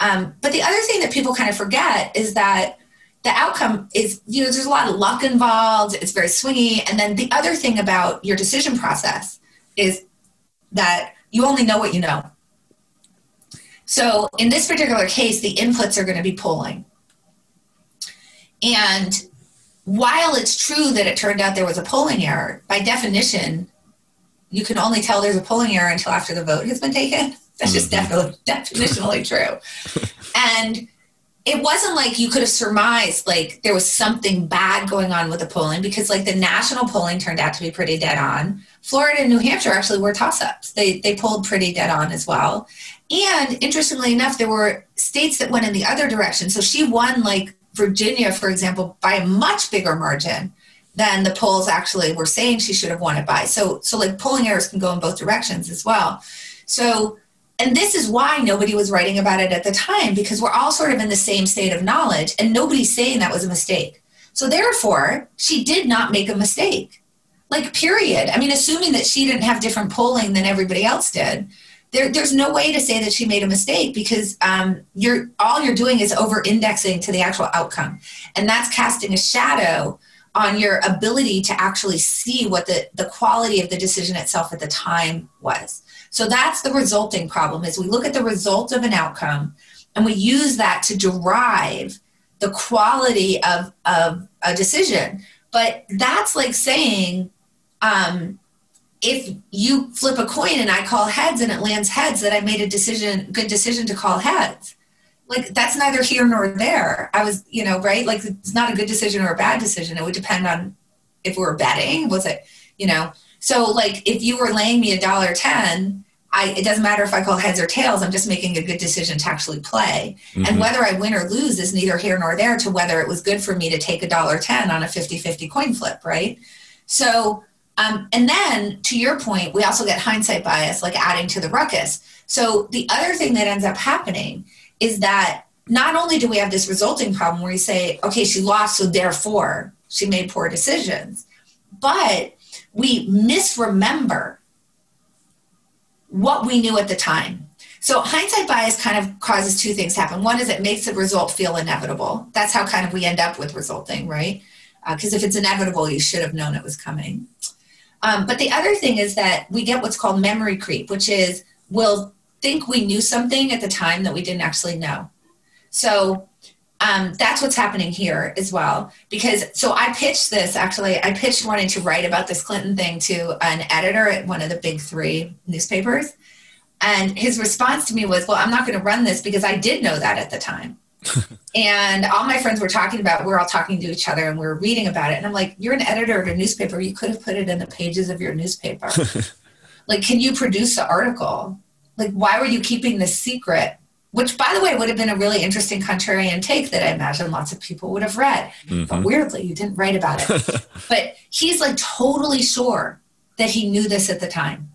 Um, but the other thing that people kind of forget is that the outcome is, you know, there's a lot of luck involved. It's very swingy. And then the other thing about your decision process is that you only know what you know. So in this particular case, the inputs are going to be polling. And while it's true that it turned out there was a polling error, by definition, you can only tell there's a polling error until after the vote has been taken. That's just mm-hmm. definitely definitionally true. And it wasn't like you could have surmised like there was something bad going on with the polling because like the national polling turned out to be pretty dead on. Florida and New Hampshire actually were toss-ups. They they polled pretty dead on as well. And interestingly enough, there were states that went in the other direction. So she won like Virginia, for example, by a much bigger margin than the polls actually were saying she should have won it by. So so like polling errors can go in both directions as well. So and this is why nobody was writing about it at the time because we're all sort of in the same state of knowledge and nobody's saying that was a mistake. So therefore, she did not make a mistake. Like period. I mean assuming that she didn't have different polling than everybody else did, there, there's no way to say that she made a mistake because um, you're all you're doing is over indexing to the actual outcome. And that's casting a shadow on your ability to actually see what the, the quality of the decision itself at the time was. So that's the resulting problem is we look at the result of an outcome and we use that to derive the quality of, of a decision. But that's like saying um, if you flip a coin and I call heads and it lands heads, that I made a decision, good decision to call heads. Like that's neither here nor there. I was, you know, right? Like it's not a good decision or a bad decision. It would depend on if we were betting. Was it, you know? So like if you were laying me a dollar ten, I it doesn't matter if I call heads or tails. I'm just making a good decision to actually play. Mm-hmm. And whether I win or lose is neither here nor there to whether it was good for me to take a dollar ten on a 50-50 coin flip, right? So um, and then to your point, we also get hindsight bias, like adding to the ruckus. So the other thing that ends up happening is that not only do we have this resulting problem where you say, okay, she lost, so therefore she made poor decisions, but we misremember what we knew at the time. So hindsight bias kind of causes two things to happen. One is it makes the result feel inevitable. That's how kind of we end up with resulting, right? Because uh, if it's inevitable, you should have known it was coming. Um, but the other thing is that we get what's called memory creep, which is we'll think we knew something at the time that we didn't actually know. So um, that's what's happening here as well. Because so I pitched this actually, I pitched wanting to write about this Clinton thing to an editor at one of the big three newspapers. And his response to me was, Well, I'm not going to run this because I did know that at the time and all my friends were talking about we are all talking to each other and we are reading about it. And i'm like you're an editor of a newspaper. You could have put it in the pages of your newspaper. Like can you produce the article? Like why were you keeping this secret? Which by the way would have been a really interesting contrarian take that i imagine lots of people would have read. Mm-hmm. but weirdly you didn't write about it. But he's like totally sure that he knew this at the time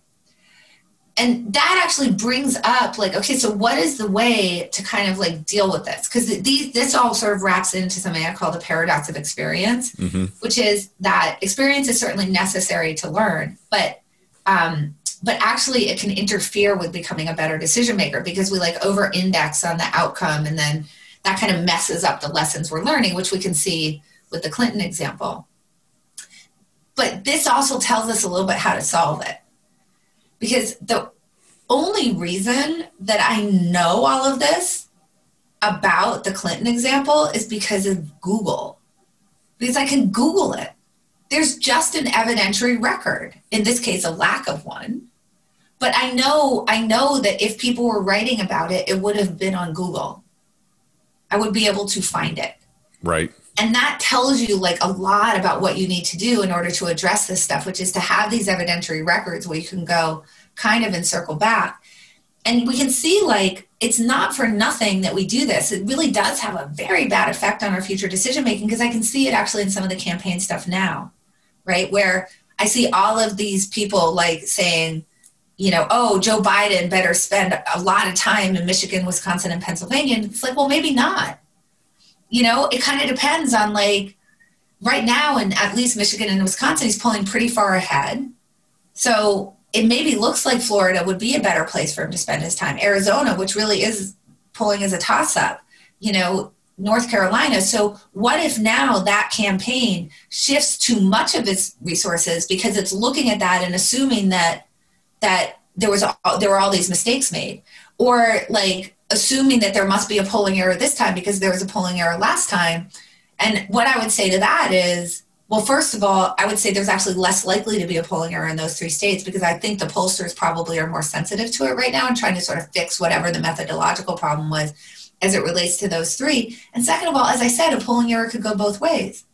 and that actually brings up like okay so what is the way to kind of like deal with this? Because these this all sort of wraps into something i call the paradox of experience mm-hmm. which is that experience is certainly necessary to learn but um but actually it can interfere with becoming a better decision maker because we like over index on the outcome and then that kind of messes up the lessons we're learning which we can see with the clinton example. But this also tells us a little bit how to solve it because the only reason that I know all of this about the Clinton example is because of Google. Because I can Google it. There's just an evidentiary record, in this case, a lack of one. But I know, I know that if people were writing about it, it would have been on Google. I would be able to find it. Right. And that tells you like a lot about what you need to do in order to address this stuff, which is to have these evidentiary records where you can go kind of and circle back. And we can see like it's not for nothing that we do this. It really does have a very bad effect on our future decision making because I can see it actually in some of the campaign stuff now, right? Where I see all of these people like saying, you know, oh, Joe Biden better spend a lot of time in Michigan, Wisconsin, and Pennsylvania. And it's like, well, maybe not you know, it kind of depends on like right now, and at least Michigan and Wisconsin, he's pulling pretty far ahead. So it maybe looks like Florida would be a better place for him to spend his time. Arizona, which really is pulling as a toss up, you know, North Carolina. So what if now that campaign shifts too much of its resources because it's looking at that and assuming that that there was there were all these mistakes made, or like assuming that there must be a polling error this time because there was a polling error last time. And what I would say to that is, well, first of all, I would say there's actually less likely to be a polling error in those three states because I think the pollsters probably are more sensitive to it right now and trying to sort of fix whatever the methodological problem was as it relates to those three. And second of all, as I said, a polling error could go both ways.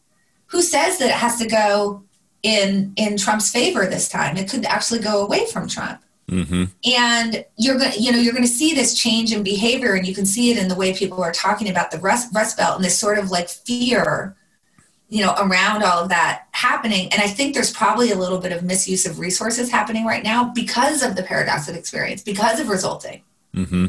Who says that it has to go in in Trump's favor this time? It could actually go away from Trump. Mm-hmm. And you're gonna, you know, you're going to see this change in behavior, and you can see it in the way people are talking about the rust, rust belt and this sort of like fear, you know, around all of that happening. And I think there's probably a little bit of misuse of resources happening right now because of the paradox of experience, because of resulting. Mm-hmm.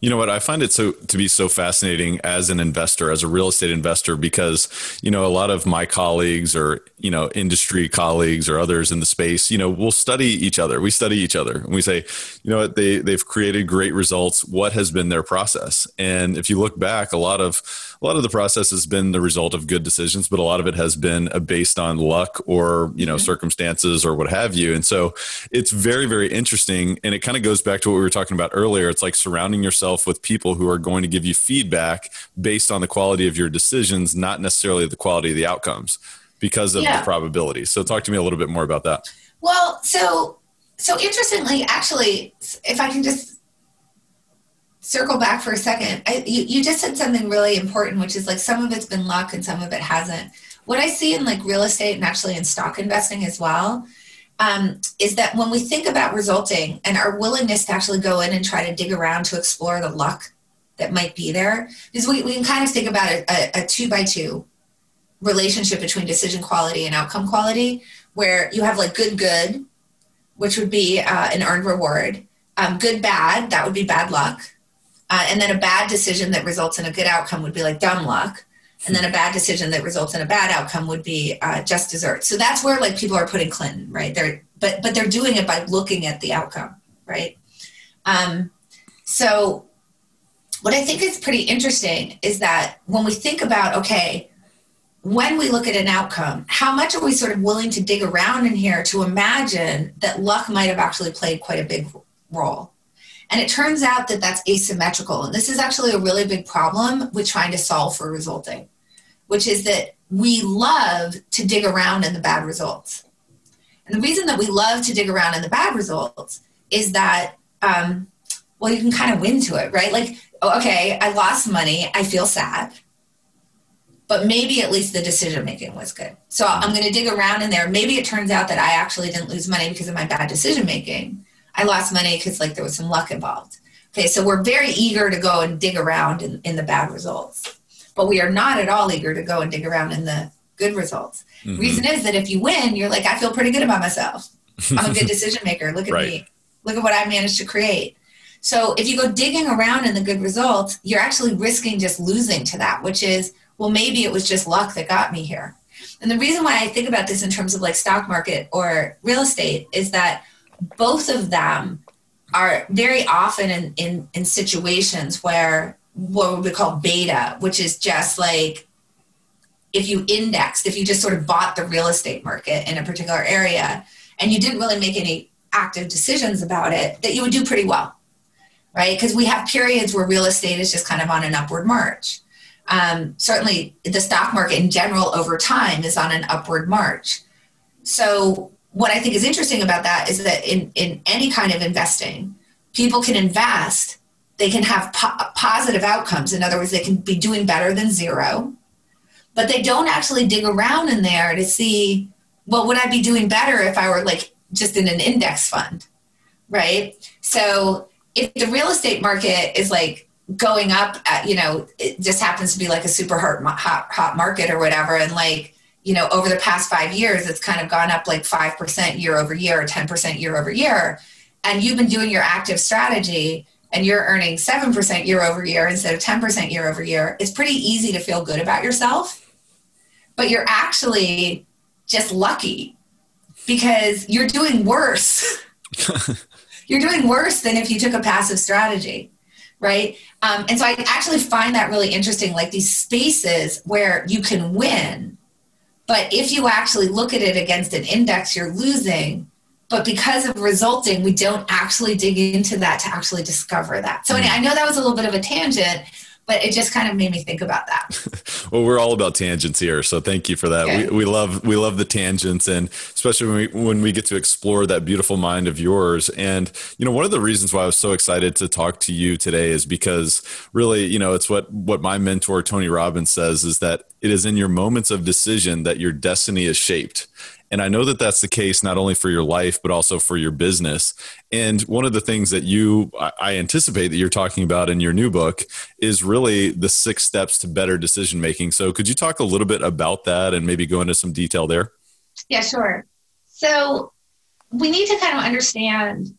You know what? I find it so to be so fascinating as an investor, as a real estate investor, because you know a lot of my colleagues or you know industry colleagues or others in the space, you know, we'll study each other. We study each other, and we say, you know what? They they've created great results. What has been their process? And if you look back, a lot of a lot of the process has been the result of good decisions, but a lot of it has been based on luck or you know mm-hmm. circumstances or what have you. And so it's very very interesting, and it kind of goes back to what we were talking about earlier. It's like surrounding yourself yourself with people who are going to give you feedback based on the quality of your decisions, not necessarily the quality of the outcomes because of yeah. the probability. So talk to me a little bit more about that. Well, so so interestingly, actually, if I can just circle back for a second, I, you, you just said something really important, which is like some of it's been luck and some of it hasn't. What I see in like real estate and actually in stock investing as well um, is that when we think about resulting and our willingness to actually go in and try to dig around to explore the luck that might be there, because we, we can kind of think about a, a, a two by two relationship between decision quality and outcome quality, where you have like good, good, which would be uh, an earned reward, um, good, bad, that would be bad luck. Uh, and then a bad decision that results in a good outcome would be like dumb luck and then a bad decision that results in a bad outcome would be uh, just deserts. So that's where like people are putting Clinton, right? They're but but they're doing it by looking at the outcome, right? Um, so what I think is pretty interesting is that when we think about okay, when we look at an outcome, how much are we sort of willing to dig around in here to imagine that luck might have actually played quite a big role? And it turns out that that's asymmetrical. And this is actually a really big problem with trying to solve for resulting which is that we love to dig around in the bad results. And the reason that we love to dig around in the bad results is that, um, well, you can kind of win to it, right? Like, oh, okay, I lost money, I feel sad, but maybe at least the decision making was good. So I'm going to dig around in there. Maybe it turns out that I actually didn't lose money because of my bad decision making. I lost money because like there was some luck involved. Okay, so we're very eager to go and dig around in, in the bad results but we are not at all eager to go and dig around in the good results. Mm-hmm. Reason is that if you win, you're like, I feel pretty good about myself. I'm a good decision maker. Look at right. me. Look at what I managed to create. So if you go digging around in the good results, you're actually risking just losing to that, which is, well, maybe it was just luck that got me here. And the reason why I think about this in terms of like stock market or real estate is that both of them are very often in, in, in situations where what would we call beta, which is just like if you indexed, if you just sort of bought the real estate market in a particular area and you didn't really make any active decisions about it, that you would do pretty well, right? Because we have periods where real estate is just kind of on an upward march. Um, certainly, the stock market in general over time is on an upward march. So, what I think is interesting about that is that in, in any kind of investing, people can invest they can have po- positive outcomes. In other words, they can be doing better than zero, but they don't actually dig around in there to see, well, would I be doing better if I were like just in an index fund? Right. So if the real estate market is like going up, at, you know, it just happens to be like a super hot, hot, hot market or whatever. And like, you know, over the past five years, it's kind of gone up like 5% year over year or 10% year over year. And you've been doing your active strategy and you're earning 7% year over year instead of 10% year over year, it's pretty easy to feel good about yourself. But you're actually just lucky because you're doing worse. you're doing worse than if you took a passive strategy, right? Um, and so I actually find that really interesting like these spaces where you can win, but if you actually look at it against an index, you're losing but because of resulting we don't actually dig into that to actually discover that so anyway, i know that was a little bit of a tangent but it just kind of made me think about that. well, we're all about tangents here, so thank you for that. Okay. We, we love we love the tangents, and especially when we when we get to explore that beautiful mind of yours. And you know, one of the reasons why I was so excited to talk to you today is because really, you know, it's what what my mentor Tony Robbins says is that it is in your moments of decision that your destiny is shaped. And I know that that's the case not only for your life, but also for your business. And one of the things that you, I anticipate that you're talking about in your new book is really the six steps to better decision making. So could you talk a little bit about that and maybe go into some detail there? Yeah, sure. So we need to kind of understand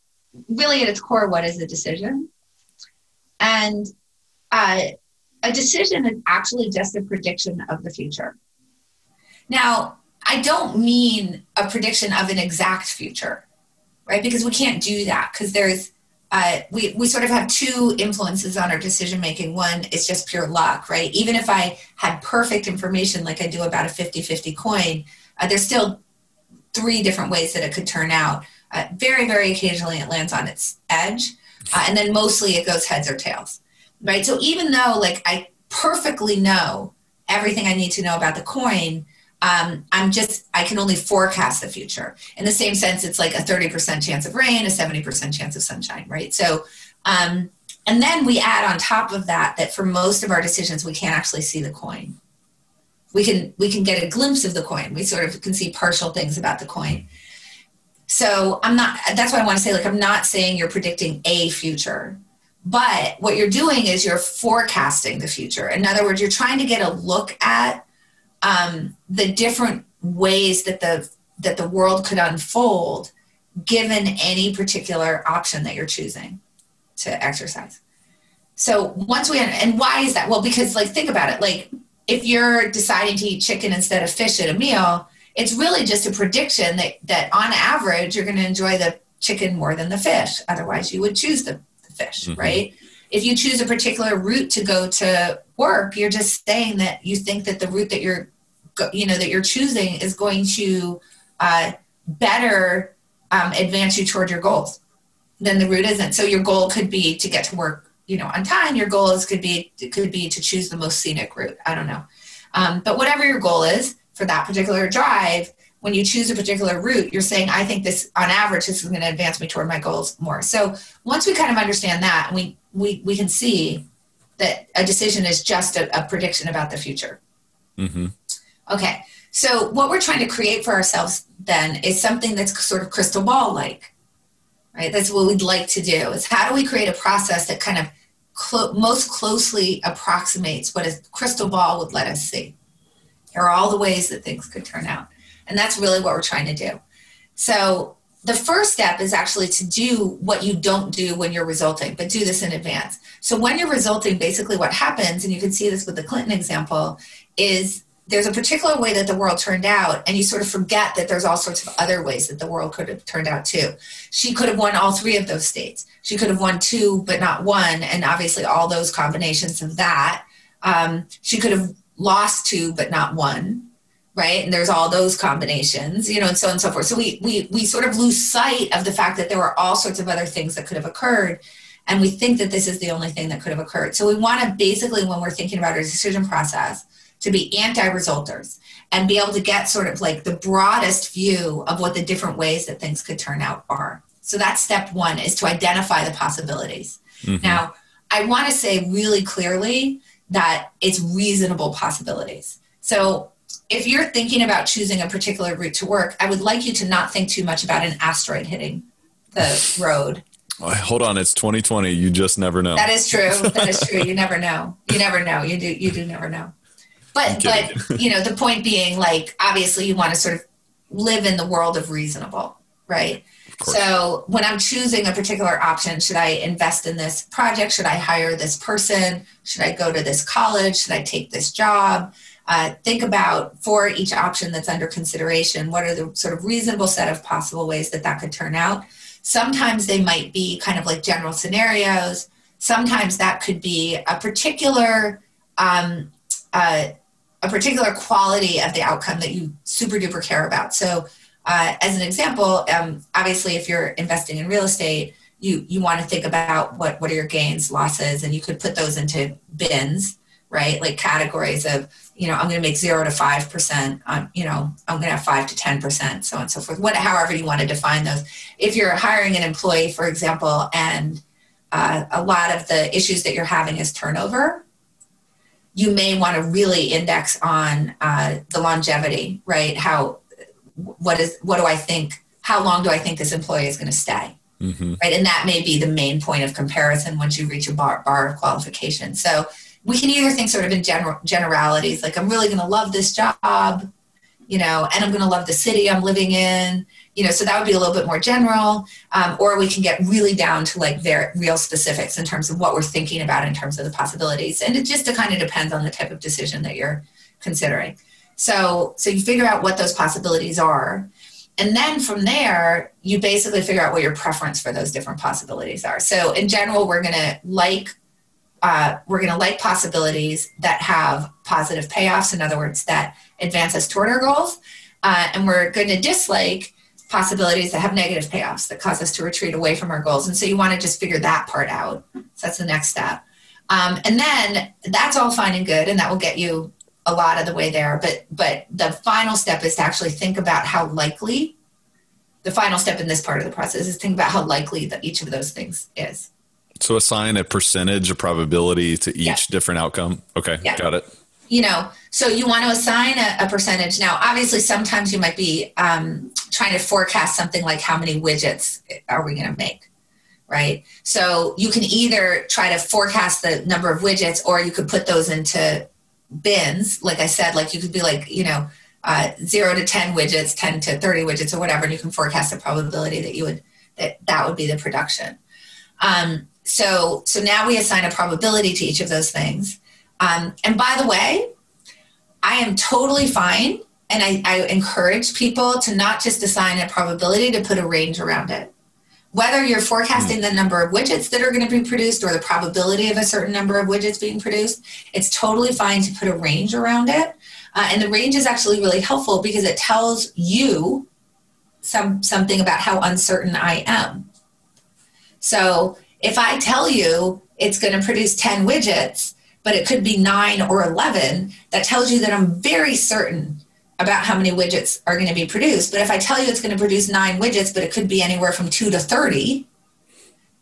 really at its core what is a decision And uh, a decision is actually just a prediction of the future. Now, I don't mean a prediction of an exact future, right? Because we can't do that because there's uh, we, we sort of have two influences on our decision making. One is just pure luck, right? Even if I had perfect information like I do about a 50 50 coin, uh, there's still three different ways that it could turn out. Uh, very, very occasionally it lands on its edge, uh, and then mostly it goes heads or tails, right? So even though like I perfectly know everything I need to know about the coin, um, I'm just, I can only forecast the future. In the same sense, it's like a 30% chance of rain, a 70% chance of sunshine, right? So, um, and then we add on top of that that for most of our decisions, we can't actually see the coin. We can we can get a glimpse of the coin. We sort of can see partial things about the coin. So I'm not. That's why I want to say like I'm not saying you're predicting a future, but what you're doing is you're forecasting the future. In other words, you're trying to get a look at um, the different ways that the that the world could unfold given any particular option that you're choosing to exercise. So once we and why is that? Well, because like think about it. Like if you're deciding to eat chicken instead of fish at a meal, it's really just a prediction that that on average you're going to enjoy the chicken more than the fish. Otherwise, you would choose the, fish, mm-hmm. right? If you choose a particular route to go to work, you're just saying that you think that the route that you're you know that you're choosing is going to uh, better um, advance you toward your goals than the route isn't. So your goal could be to get to work, you know, on time. Your goal is could be could be to choose the most scenic route. I don't know, um, but whatever your goal is for that particular drive, when you choose a particular route, you're saying, I think this, on average, this is going to advance me toward my goals more. So once we kind of understand that, we we we can see that a decision is just a, a prediction about the future. Mm-hmm. Okay, so what we're trying to create for ourselves then is something that's sort of crystal ball like, right? That's what we'd like to do. Is how do we create a process that kind of clo- most closely approximates what a crystal ball would let us see? Here are all the ways that things could turn out, and that's really what we're trying to do. So the first step is actually to do what you don't do when you're resulting, but do this in advance. So when you're resulting, basically what happens, and you can see this with the Clinton example, is there's a particular way that the world turned out and you sort of forget that there's all sorts of other ways that the world could have turned out too she could have won all three of those states she could have won two but not one and obviously all those combinations of that um, she could have lost two but not one right and there's all those combinations you know and so on and so forth so we we we sort of lose sight of the fact that there were all sorts of other things that could have occurred and we think that this is the only thing that could have occurred so we want to basically when we're thinking about our decision process to be anti-resulters and be able to get sort of like the broadest view of what the different ways that things could turn out are. So that's step one is to identify the possibilities. Mm-hmm. Now, I want to say really clearly that it's reasonable possibilities. So if you're thinking about choosing a particular route to work, I would like you to not think too much about an asteroid hitting the road. Oh, hold on, it's 2020. You just never know. That is true. That is true. You never know. You never know. You do. You do never know. But but you know, the point being, like, obviously, you want to sort of live in the world of reasonable, right? So when I'm choosing a particular option, should I invest in this project? Should I hire this person? Should I go to this college? Should I take this job? Uh, think about for each option that's under consideration, what are the sort of reasonable set of possible ways that that could turn out? Sometimes they might be kind of like general scenarios. Sometimes that could be a particular um, uh, a particular quality of the outcome that you super duper care about. So, uh, as an example, um, obviously, if you're investing in real estate, you you want to think about what what are your gains, losses, and you could put those into bins, right? Like categories of you know I'm going to make zero to five percent. Um, you know I'm going to have five to ten percent, so on and so forth. What, however you want to define those. If you're hiring an employee, for example, and uh, a lot of the issues that you're having is turnover, you may want to really index on uh, the longevity, right? How, what is, what do I think? How long do I think this employee is going to stay? Mm-hmm. Right, and that may be the main point of comparison once you reach a bar, bar of qualification. So we can either think sort of in general generalities, like I'm really going to love this job, you know, and I'm going to love the city I'm living in, you know, so that would be a little bit more general, um, or we can get really down to like very real specifics in terms of what we're thinking about in terms of the possibilities. And it just kind of depends on the type of decision that you're considering. So, so you figure out what those possibilities are. And then from there, you basically figure out what your preference for those different possibilities are. So in general, we're going to like uh, we're going to like possibilities that have positive payoffs. In other words, that advance us toward our goals. Uh, and we're going to dislike possibilities that have negative payoffs that cause us to retreat away from our goals. And so you want to just figure that part out. So that's the next step. Um, and then that's all fine and good, and that will get you a lot of the way there. But but the final step is to actually think about how likely. The final step in this part of the process is think about how likely that each of those things is. So assign a percentage, a probability to each yeah. different outcome. Okay, yeah. got it you know so you want to assign a, a, percentage now obviously sometimes you might be um, trying to forecast something like how many widgets are we going to make right so you can either try to forecast the number of widgets or you could put those into bins like i said like you could be like you know uh, 0 to 10 widgets 10 to 30 widgets or whatever and you can forecast the probability that you would that that would be the production um, so so now we assign a probability to each of those things um, and by the way, I am totally fine. And I, I encourage people to not just assign a probability to put a range around it. Whether you're forecasting the number of widgets that are going to be produced or the probability of a certain number of widgets being produced, it's totally fine to put a range around it. Uh, and the range is actually really helpful because it tells you some something about how uncertain I am. So if I tell you it's going to produce 10 widgets, but it could be nine or 11, that tells you that I'm very certain about how many widgets are going to be produced. But if I tell you it's going to produce nine widgets, but it could be anywhere from two to 30,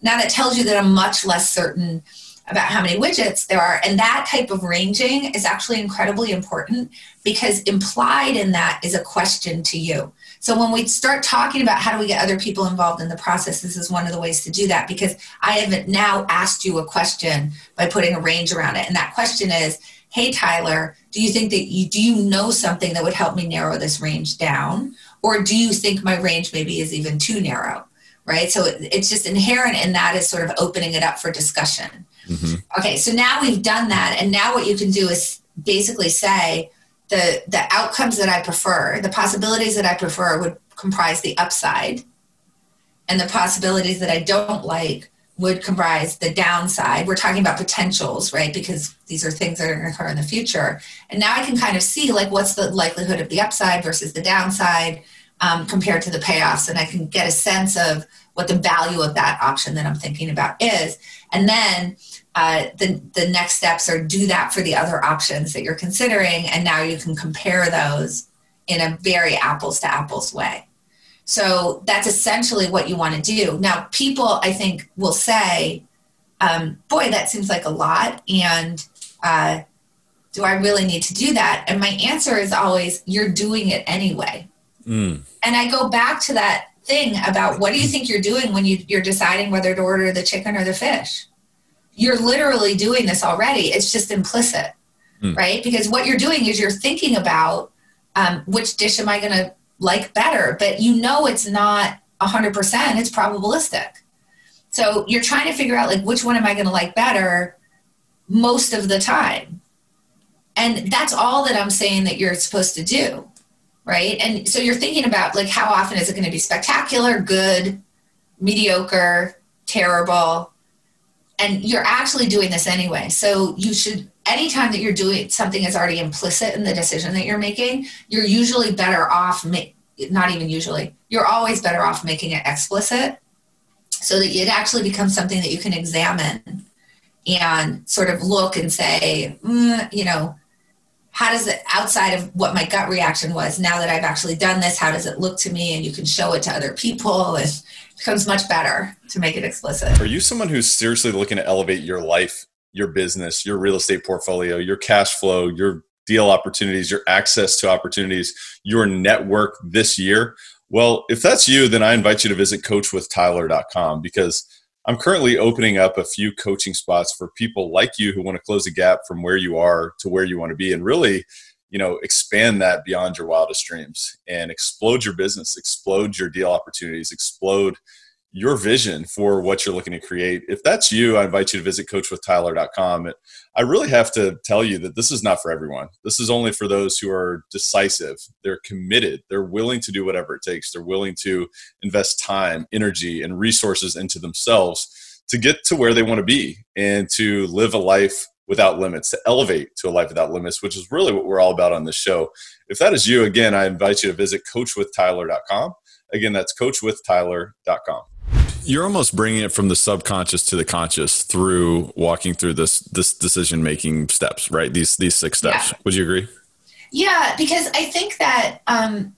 now that tells you that I'm much less certain about how many widgets there are. And that type of ranging is actually incredibly important because implied in that is a question to you. So when we start talking about how do we get other people involved in the process, this is one of the ways to do that because I have now asked you a question by putting a range around it. And that question is, hey Tyler, do you think that you do you know something that would help me narrow this range down? Or do you think my range maybe is even too narrow? Right. So it's just inherent in that is sort of opening it up for discussion. Mm-hmm. Okay, so now we've done that, and now what you can do is basically say, the the outcomes that I prefer, the possibilities that I prefer would comprise the upside, and the possibilities that I don't like would comprise the downside. We're talking about potentials, right? Because these are things that are going to occur in the future. And now I can kind of see like what's the likelihood of the upside versus the downside um, compared to the payoffs, and I can get a sense of what the value of that option that I'm thinking about is. And then uh, the, the next steps are do that for the other options that you're considering and now you can compare those in a very apples to apples way. So that's essentially what you want to do. Now people i think will say um, boy that seems like a lot and uh, do i really need to do that? And my answer is always you're doing it anyway. Mm. and i go back to that thing about what do you think you're doing when you, you're deciding whether to order the chicken or the fish you're literally doing this already. It's just implicit, mm. right? Because what you're doing is you're thinking about um, which dish am I going to like better, but you know it's not 100%, it's probabilistic. So you're trying to figure out like which one am I going to like better most of the time. And that's all that I'm saying that you're supposed to do, right? And so you're thinking about like how often is it going to be spectacular, good, mediocre, terrible, and you're actually doing this anyway. So you should anytime that you're doing something is already implicit in the decision that you're making, you're usually better off not even usually. You're always better off making it explicit so that it actually becomes something that you can examine and sort of look and say, mm, you know, how does it outside of what my gut reaction was now that I've actually done this, how does it look to me? And you can show it to other people and becomes much better to make it explicit. Are you someone who's seriously looking to elevate your life, your business, your real estate portfolio, your cash flow, your deal opportunities, your access to opportunities, your network this year? Well, if that's you, then I invite you to visit coachwithtyler.com because I'm currently opening up a few coaching spots for people like you who want to close the gap from where you are to where you want to be and really you know expand that beyond your wildest dreams and explode your business explode your deal opportunities explode your vision for what you're looking to create. If that's you, I invite you to visit coachwithtyler.com. I really have to tell you that this is not for everyone. This is only for those who are decisive, they're committed, they're willing to do whatever it takes, they're willing to invest time, energy, and resources into themselves to get to where they want to be and to live a life without limits, to elevate to a life without limits, which is really what we're all about on this show. If that is you, again, I invite you to visit coachwithtyler.com. Again, that's coachwithtyler.com you're almost bringing it from the subconscious to the conscious through walking through this this decision making steps right these these six steps yeah. would you agree yeah because i think that um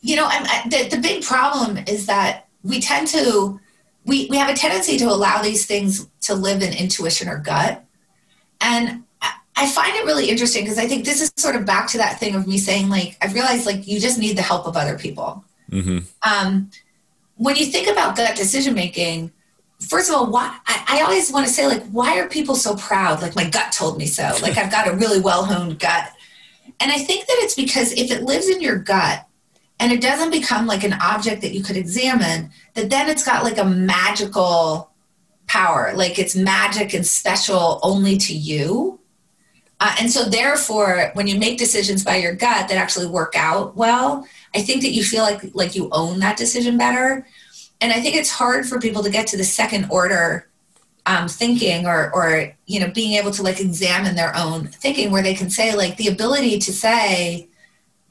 you know I'm, the, the big problem is that we tend to we we have a tendency to allow these things to live in intuition or gut and I find it really interesting because I think this is sort of back to that thing of me saying like I've realized like you just need the help of other people. Mm-hmm. Um, when you think about gut decision making, first of all, why I, I always want to say like, why are people so proud? Like my gut told me so. Like I've got a really well honed gut, and I think that it's because if it lives in your gut and it doesn't become like an object that you could examine, that then it's got like a magical power, like it's magic and special only to you. Uh, and so, therefore, when you make decisions by your gut that actually work out well, I think that you feel like like you own that decision better. And I think it's hard for people to get to the second order um, thinking or or you know being able to like examine their own thinking where they can say like the ability to say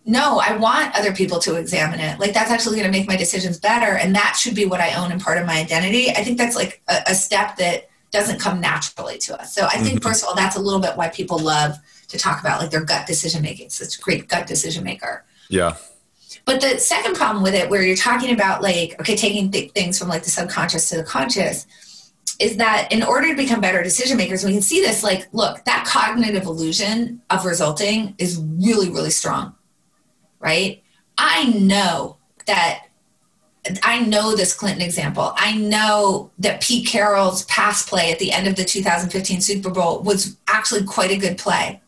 no i want other people to examine it. Like that's actually going to make my decisions better and that should be what i own and part of my identity. I think that's like a, a step that doesn't come naturally to us. So i think mm-hmm. first of all that's a little bit why people love to talk about like their gut decision making such a great gut decision maker yeah. But the second problem with it, where you're talking about like, okay, taking th- things from like the subconscious to the conscious, is that in order to become better decision makers, we can see this like, look, that cognitive illusion of resulting is really, really strong, right? I know that I know this Clinton example. I know that Pete Carroll's pass play at the end of the 2015 Super Bowl was actually quite a good play.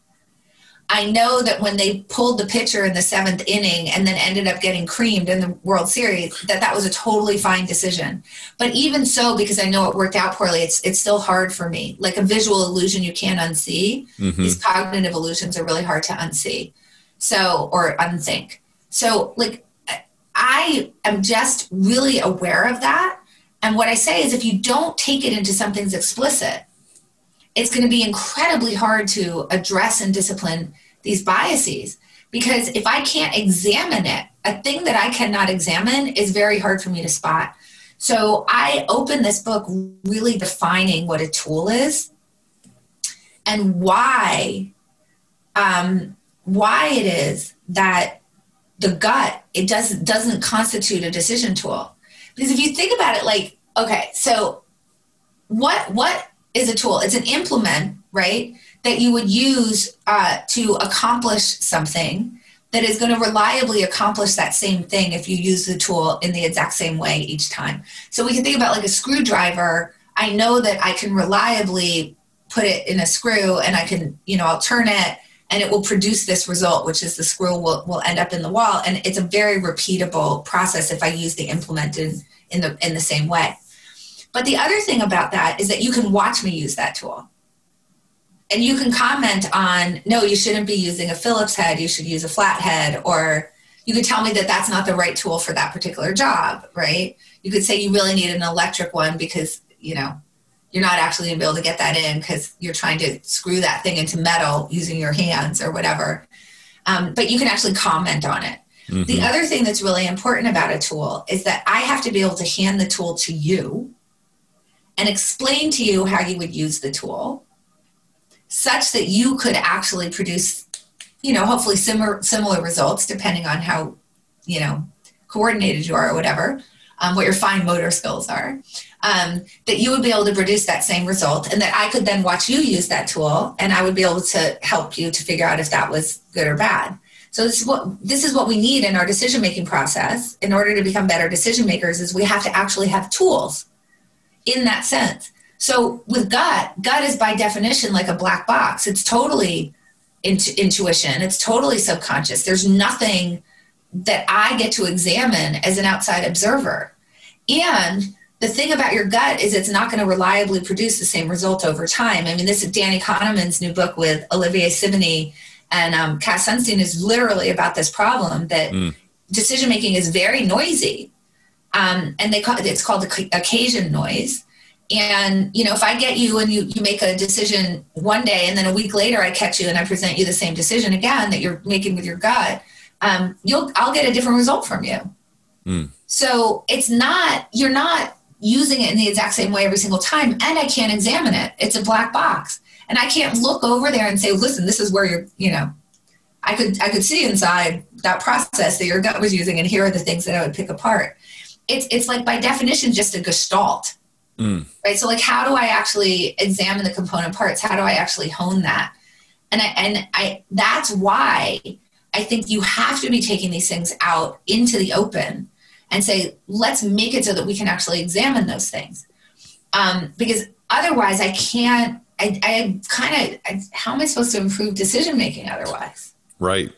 I know that when they pulled the pitcher in the seventh inning and then ended up getting creamed in the World Series, that that was a totally fine decision. But even so, because I know it worked out poorly, it's it's still hard for me. Like a visual illusion you can't unsee. Mm-hmm. These cognitive illusions are really hard to unsee, so or unthink. So like I am just really aware of that. And what I say is, if you don't take it into something's explicit, it's going to be incredibly hard to address and discipline these biases because if I can't examine it, a thing that I cannot examine is very hard for me to spot. So I open this book really defining what a tool is and why um, why it is that the gut it doesn't doesn't constitute a decision tool because if you think about it like okay so what what is a tool. It's an implement, right, that you would use uh, to accomplish something that is going to reliably accomplish that same thing if you use the tool in the exact same way each time. So we can think about like a screwdriver. I know that I can reliably put it in a screw and I can, you know, I'll turn it and it will produce this result, which is the screw will, will end up in the wall. And it's a very repeatable process if I use the implement in, in the in the same way. But the other thing about that is that you can watch me use that tool. And you can comment on, no, you shouldn't be using a Phillips head, you should use a flat head, or you could tell me that that's not the right tool for that particular job, right? You could say you really need an electric one because, you know, you're not actually going to be able to get that in because you're trying to screw that thing into metal using your hands or whatever. Um, but you can actually comment on it. Mm-hmm. The other thing that's really important about a tool is that I have to be able to hand the tool to you and explain to you how you would use the tool such that you could actually produce you know hopefully similar similar results depending on how you know coordinated you are or whatever um, what your fine motor skills are um, that you would be able to produce that same result and that i could then watch you use that tool and i would be able to help you to figure out if that was good or bad so this is what this is what we need in our decision making process in order to become better decision makers is we have to actually have tools in that sense. So with gut, gut is by definition like a black box. It's totally intu- intuition. It's totally subconscious. There's nothing that I get to examine as an outside observer. And the thing about your gut is it's not going to reliably produce the same result over time. I mean, this is Danny Kahneman's new book with Olivier Sibony and um, Cass Sunstein is literally about this problem that mm. decision making is very noisy. Um, and they call it's called the occasion noise. And you know, if I get you and you you make a decision one day, and then a week later I catch you and I present you the same decision again that you're making with your gut, um, you'll I'll get a different result from you. Mm. So it's not you're not using it in the exact same way every single time, and I can't examine it. It's a black box, and I can't look over there and say, "Listen, this is where you're." You know, I could I could see inside that process that your gut was using, and here are the things that I would pick apart. It's it's like by definition just a gestalt, mm. right? So like, how do I actually examine the component parts? How do I actually hone that? And I and I that's why I think you have to be taking these things out into the open and say, let's make it so that we can actually examine those things. Um, because otherwise, I can't, I, I kind of, how am I supposed to improve decision making otherwise? Right.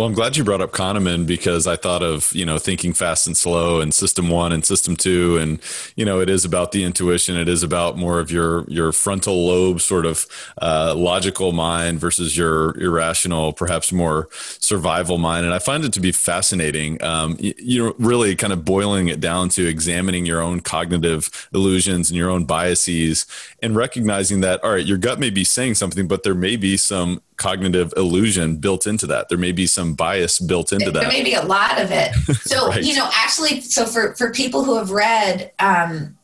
Well, I'm glad you brought up Kahneman because I thought of, you know, thinking fast and slow and system one and system two. And, you know, it is about the intuition. It is about more of your, your frontal lobe sort of uh, logical mind versus your irrational, perhaps more survival mind. And I find it to be fascinating. Um, you, know, really kind of boiling it down to examining your own cognitive illusions and your own biases and recognizing that, all right, your gut may be saying something, but there may be some cognitive illusion built into that. There may be some bias built into that. There may be a lot of it. So, right. you know, actually, so for, for people who have read, um,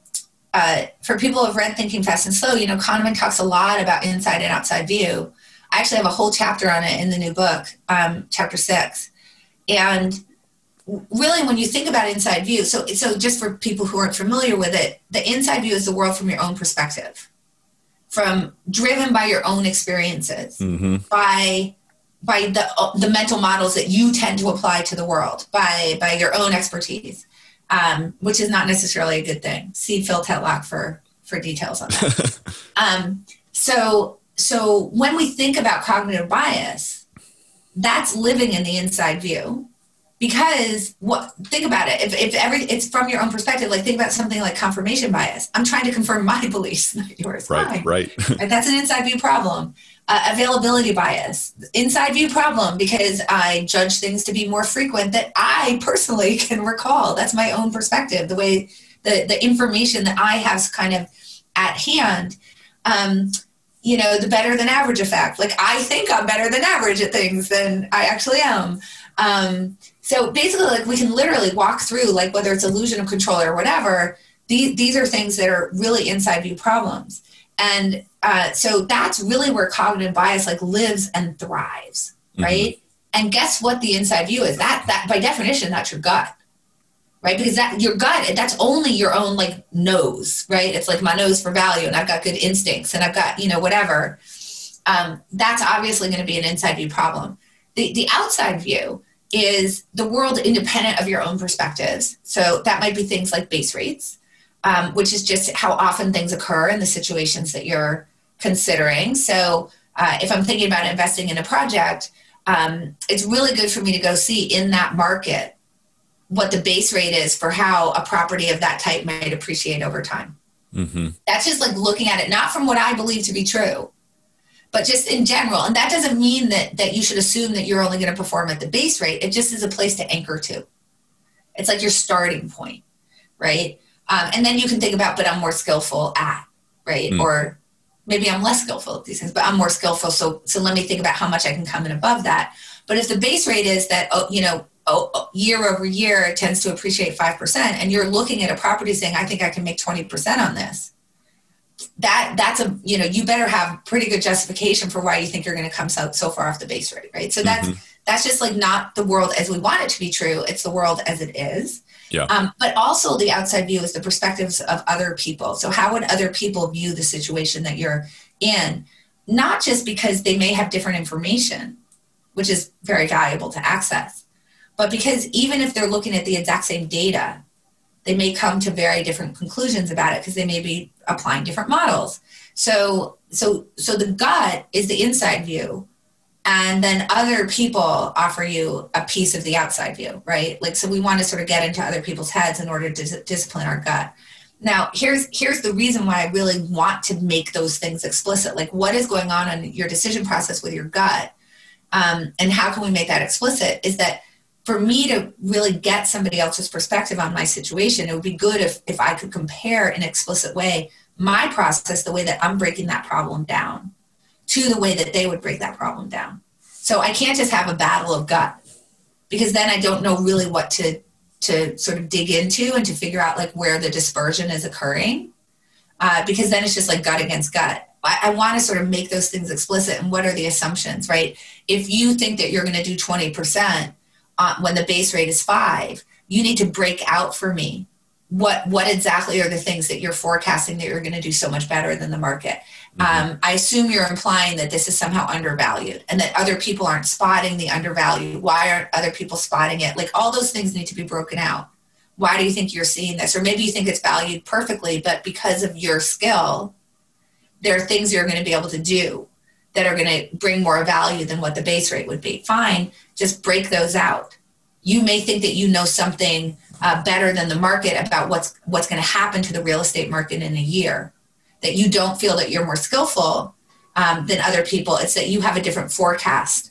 uh, for people who have read Thinking Fast and Slow, you know, Kahneman talks a lot about inside and outside view. I actually have a whole chapter on it in the new book, um, chapter six. And really, when you think about inside view, so, so just for people who aren't familiar with it, the inside view is the world from your own perspective from driven by your own experiences mm-hmm. by by the the mental models that you tend to apply to the world by by your own expertise um, which is not necessarily a good thing. See phil tetlock for for details on that. Um, so so when we think about cognitive bias that's living in the inside view because what think about it. If, if every it's from your own perspective like think about something like confirmation bias. I'm trying to confirm my beliefs not yours. Right Fine. right. That's an inside view problem. Uh, availability bias. Inside view problem because i judge things to be more frequent that i personally can recall. That's my own perspective. The way the, the information that i have kind of at hand um, you know the better than average effect. Like i think i'm better than average at things than i actually am. Um, so basically, like we can literally walk through, like whether it's illusion of control or whatever. These these are things that are really inside view problems, and uh, so that's really where cognitive bias like lives and thrives, mm-hmm. right? Mm-hmm. And guess what? The inside view is that that by definition that's your gut, right? Because that your gut that's only your own like nose, right? It's like my nose for value, and I've got good instincts, and I've got you know whatever. Um, that's obviously going to be an inside view problem. The the outside view is the world independent of your own perspectives. So that might be things like base rates, um, which is just how often things occur in the situations that you're considering. So uh, if I'm thinking about investing in a project, um, it's really good for me to go see in that market what the base rate is for how a property of that type might appreciate over time. Mm-hmm. That's just like looking at it, not from what I believe to be true, but just in general. And that doesn't mean that that you should assume that you're only going to perform at the base rate. It just is a place to anchor to. It's like your starting point, right? Um, and then you can think about, but I'm more skillful at, right? Mm. Or maybe I'm less skillful at these things, but I'm more skillful. So so let me think about how much I can come in above that. But if the base rate is that, oh, you know, oh, year over year it tends to appreciate 5% and you're looking at a property saying i think i can make 20% on this that that's a you know you better have pretty good justification for why you think you're going to come so, so far off the base rate right so that's mm-hmm. that's just like not the world as we want it to be true it's the world as it is yeah. Um, but also the outside view is the perspectives of other people so how would other people view the situation that you're in not just because they may have different information which is very valuable to access but because even if they're looking at the exact same data they may come to very different conclusions about it because they may be applying different models. So, so, so the gut is the inside view, and then other people offer you a piece of the outside view right? Like so we want to sort of get into other people's heads in order to dis- discipline our gut. Now here's here's the reason why i really want to make those things explicit. Like what is going on in your decision process with your gut um, and how can we make that explicit is that for me to really get somebody else's perspective on my situation it would be good if if i could compare in explicit way my process the way that i'm breaking that problem down to the way that they would break that problem down. So I can't just have a battle of gut because then I don't know really what to to sort of dig into and to figure out like where the dispersion is occurring. Uh, because then it's just like gut against gut. I, I want to sort of make those things explicit and what are the assumptions, right? If you think that you're going to do 20% uh, when the base rate is five, you need to break out for me what what exactly are the things that you're forecasting that you're going to do so much better than the market. Mm-hmm. um, i assume you're implying that this is somehow undervalued and that other people aren't spotting the undervalued why aren't other people spotting it? Like all those things need to be broken out. Why do you think you're seeing this? Or maybe you think it's valued perfectly but because of your skill there are things you're going to be able to do that are going to bring more value than what the base rate would be. Fine just break those out you may think that you know something uh, better than the market about what's what's going to happen to the real estate market in a year. That you don't feel that you're more skillful um, than other people. It's that you have a different forecast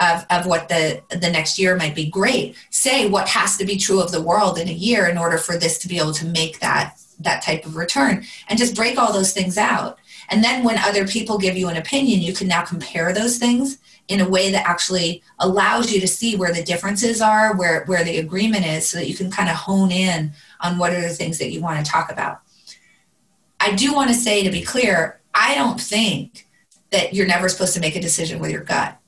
of, of what the the next year might be. Great. Say what has to be true of the world in a year in order for this to be able to make that that type of return, and just break all those things out. And then when other people give you an opinion, you can now compare those things in a way that actually allows you to see where the differences are, where, where the agreement is, so that you can kind of hone in on what are the things that you want to talk about. I do want to say, to be clear, I don't think that you're never supposed to make a decision with your gut.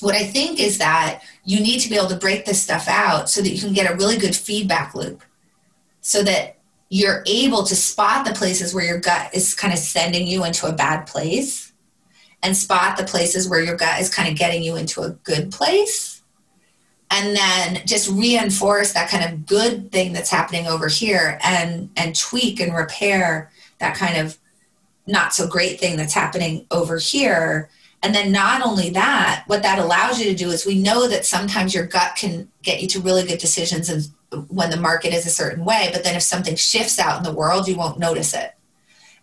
What I think is that you need to be able to break this stuff out so that you can get a really good feedback loop so that you're able to spot the places where your gut is kind of sending you into a bad place and spot the places where your gut is kind of getting you into a good place. And then just reinforce that kind of good thing that's happening over here and and tweak and repair that kind of not so great thing that's happening over here. And then not only that what that allows you to do is we know that sometimes your gut can get you to really good decisions when the market is a certain way but then if something shifts out in the world you won't notice it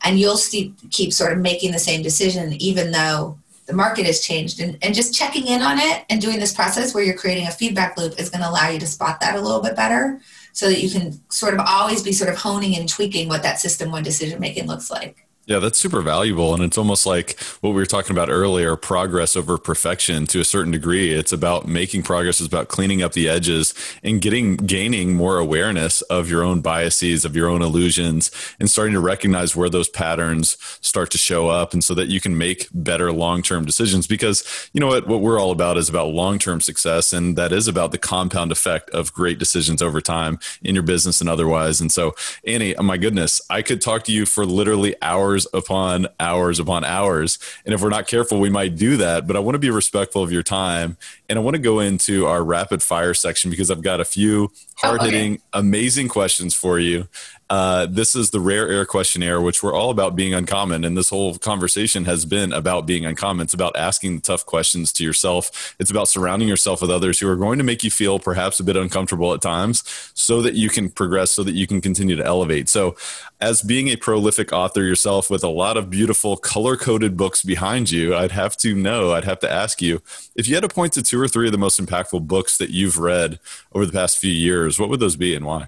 and you'll see, keep sort of making the same decision even though the market has changed. And, and just checking in on it and doing this process where you're creating a feedback loop is going to allow you to spot that a little bit better so that you can sort of always be sort of honing and tweaking what that system one decision making looks like yeah, that's super valuable. And it's almost like what we were talking about earlier progress over perfection to a certain degree. It's about making progress, it's about cleaning up the edges and getting, gaining more awareness of your own biases, of your own illusions, and starting to recognize where those patterns start to show up. And so that you can make better long term decisions. Because, you know what, what we're all about is about long term success. And that is about the compound effect of great decisions over time in your business and otherwise. And so, Annie, my goodness, I could talk to you for literally hours hours upon hours upon hours. And if we're not careful, we might do that. But I want to be respectful of your time. And I want to go into our rapid fire section because I've got a few hard hitting, oh, okay. amazing questions for you. Uh, this is the rare air questionnaire, which we're all about being uncommon. And this whole conversation has been about being uncommon. It's about asking tough questions to yourself. It's about surrounding yourself with others who are going to make you feel perhaps a bit uncomfortable at times so that you can progress, so that you can continue to elevate. So, as being a prolific author yourself with a lot of beautiful color coded books behind you, I'd have to know, I'd have to ask you if you had to point to two or three of the most impactful books that you've read over the past few years, what would those be and why?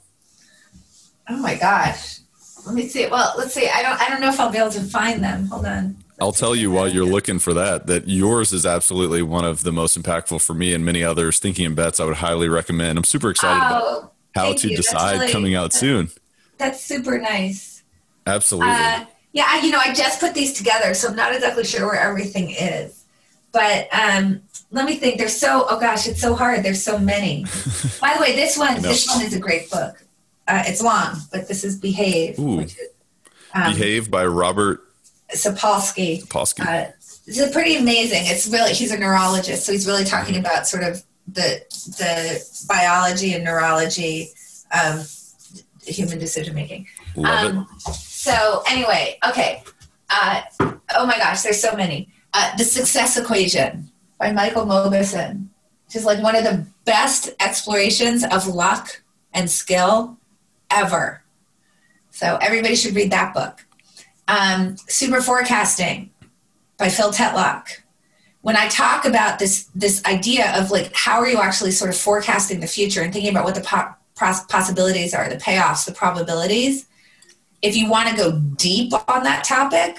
Oh my gosh. Let me see. Well, let's see. I don't I don't know if I'll be able to find them. Hold on. I'll tell you while you're looking for that that yours is absolutely one of the most impactful for me and many others. Thinking in bets, I would highly recommend. I'm super excited oh, about how to you. decide really, coming out soon. That's super nice. Absolutely. Uh, yeah, you know, I just put these together, so I'm not exactly sure where everything is. But um, let me think. There's so oh gosh, it's so hard. There's so many. By the way, this one this one is a great book. Uh, it's long, but this is Behave. Is, um, Behave by Robert Sapolsky. Sapolsky. Uh, it's pretty amazing. It's really he's a neurologist, so he's really talking about sort of the the biology and neurology of human decision making. Um. So anyway, okay. Uh, oh my gosh, there's so many. Uh, The Success Equation by Michael which is like one of the best explorations of luck and skill ever. So everybody should read that book. Um, Super Forecasting by Phil Tetlock. When I talk about this this idea of like how are you actually sort of forecasting the future and thinking about what the po- possibilities are, the payoffs, the probabilities, if you want to go deep on that topic,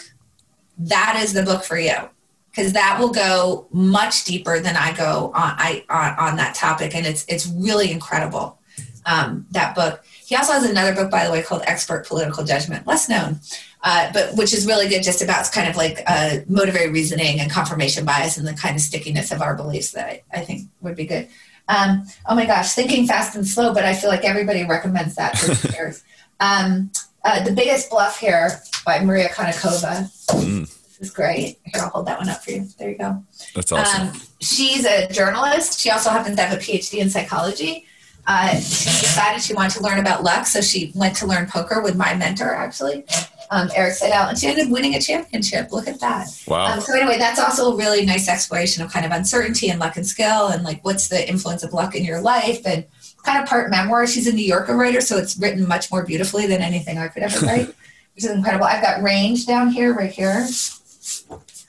that is the book for you because that will go much deeper than I go on I on, on that topic, and it's it's really incredible. Um, that book. He also has another book, by the way, called Expert Political Judgment, less known, uh, but which is really good, just about kind of like uh, motivated reasoning and confirmation bias and the kind of stickiness of our beliefs that I, I think would be good. Um, oh my gosh, thinking fast and slow, but I feel like everybody recommends that for years. um, uh, the biggest bluff here by Maria Konnikova. Mm. This is great. Here, I'll hold that one up for you. There you go. That's awesome. Um, she's a journalist. She also happens to have a PhD in psychology. Uh, she decided she wanted to learn about luck, so she went to learn poker with my mentor, actually, um, Erik Seidel, and she ended up winning a championship. Look at that. Wow. Um, so anyway, that's also a really nice exploration of kind of uncertainty and luck and skill, and like what's the influence of luck in your life, and kind of part memoir. She's a New Yorker writer, so it's written much more beautifully than anything I could ever write, which is incredible. I've got range down here, right here.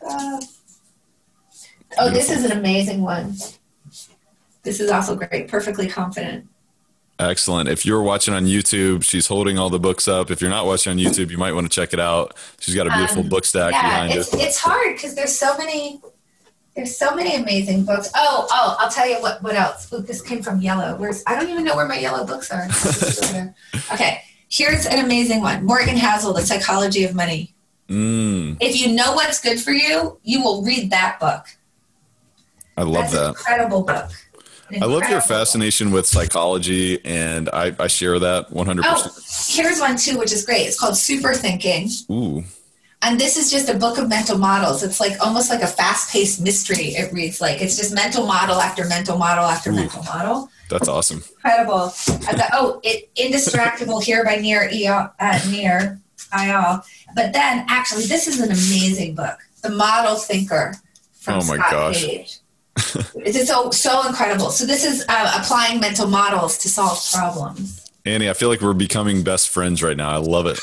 Uh, oh, this is an amazing one. This is also great. Perfectly confident. Excellent. If you're watching on YouTube, she's holding all the books up. If you're not watching on YouTube, you might want to check it out. She's got a beautiful um, book stack yeah, behind it's, it. It's hard because there's so many. There's so many amazing books. Oh, oh, I'll tell you what. What else? Ooh, this came from Yellow. Where's I don't even know where my yellow books are. okay, here's an amazing one. Morgan Housel, The Psychology of Money. Mm. If you know what's good for you, you will read that book. I love That's that. incredible book. I love your fascination with psychology, and I, I share that 100%. Oh, here's one too, which is great. It's called Super Thinking. Ooh. And this is just a book of mental models. It's like almost like a fast paced mystery. It reads like it's just mental model after mental model after Ooh, mental model. That's awesome. Incredible. I've got, oh, it, Indistractable here by Nir, uh, Nir Eyal. But then actually, this is an amazing book The Model Thinker from oh my Scott gosh. Page it's so so incredible. So this is uh, applying mental models to solve problems. Annie, I feel like we're becoming best friends right now. I love it.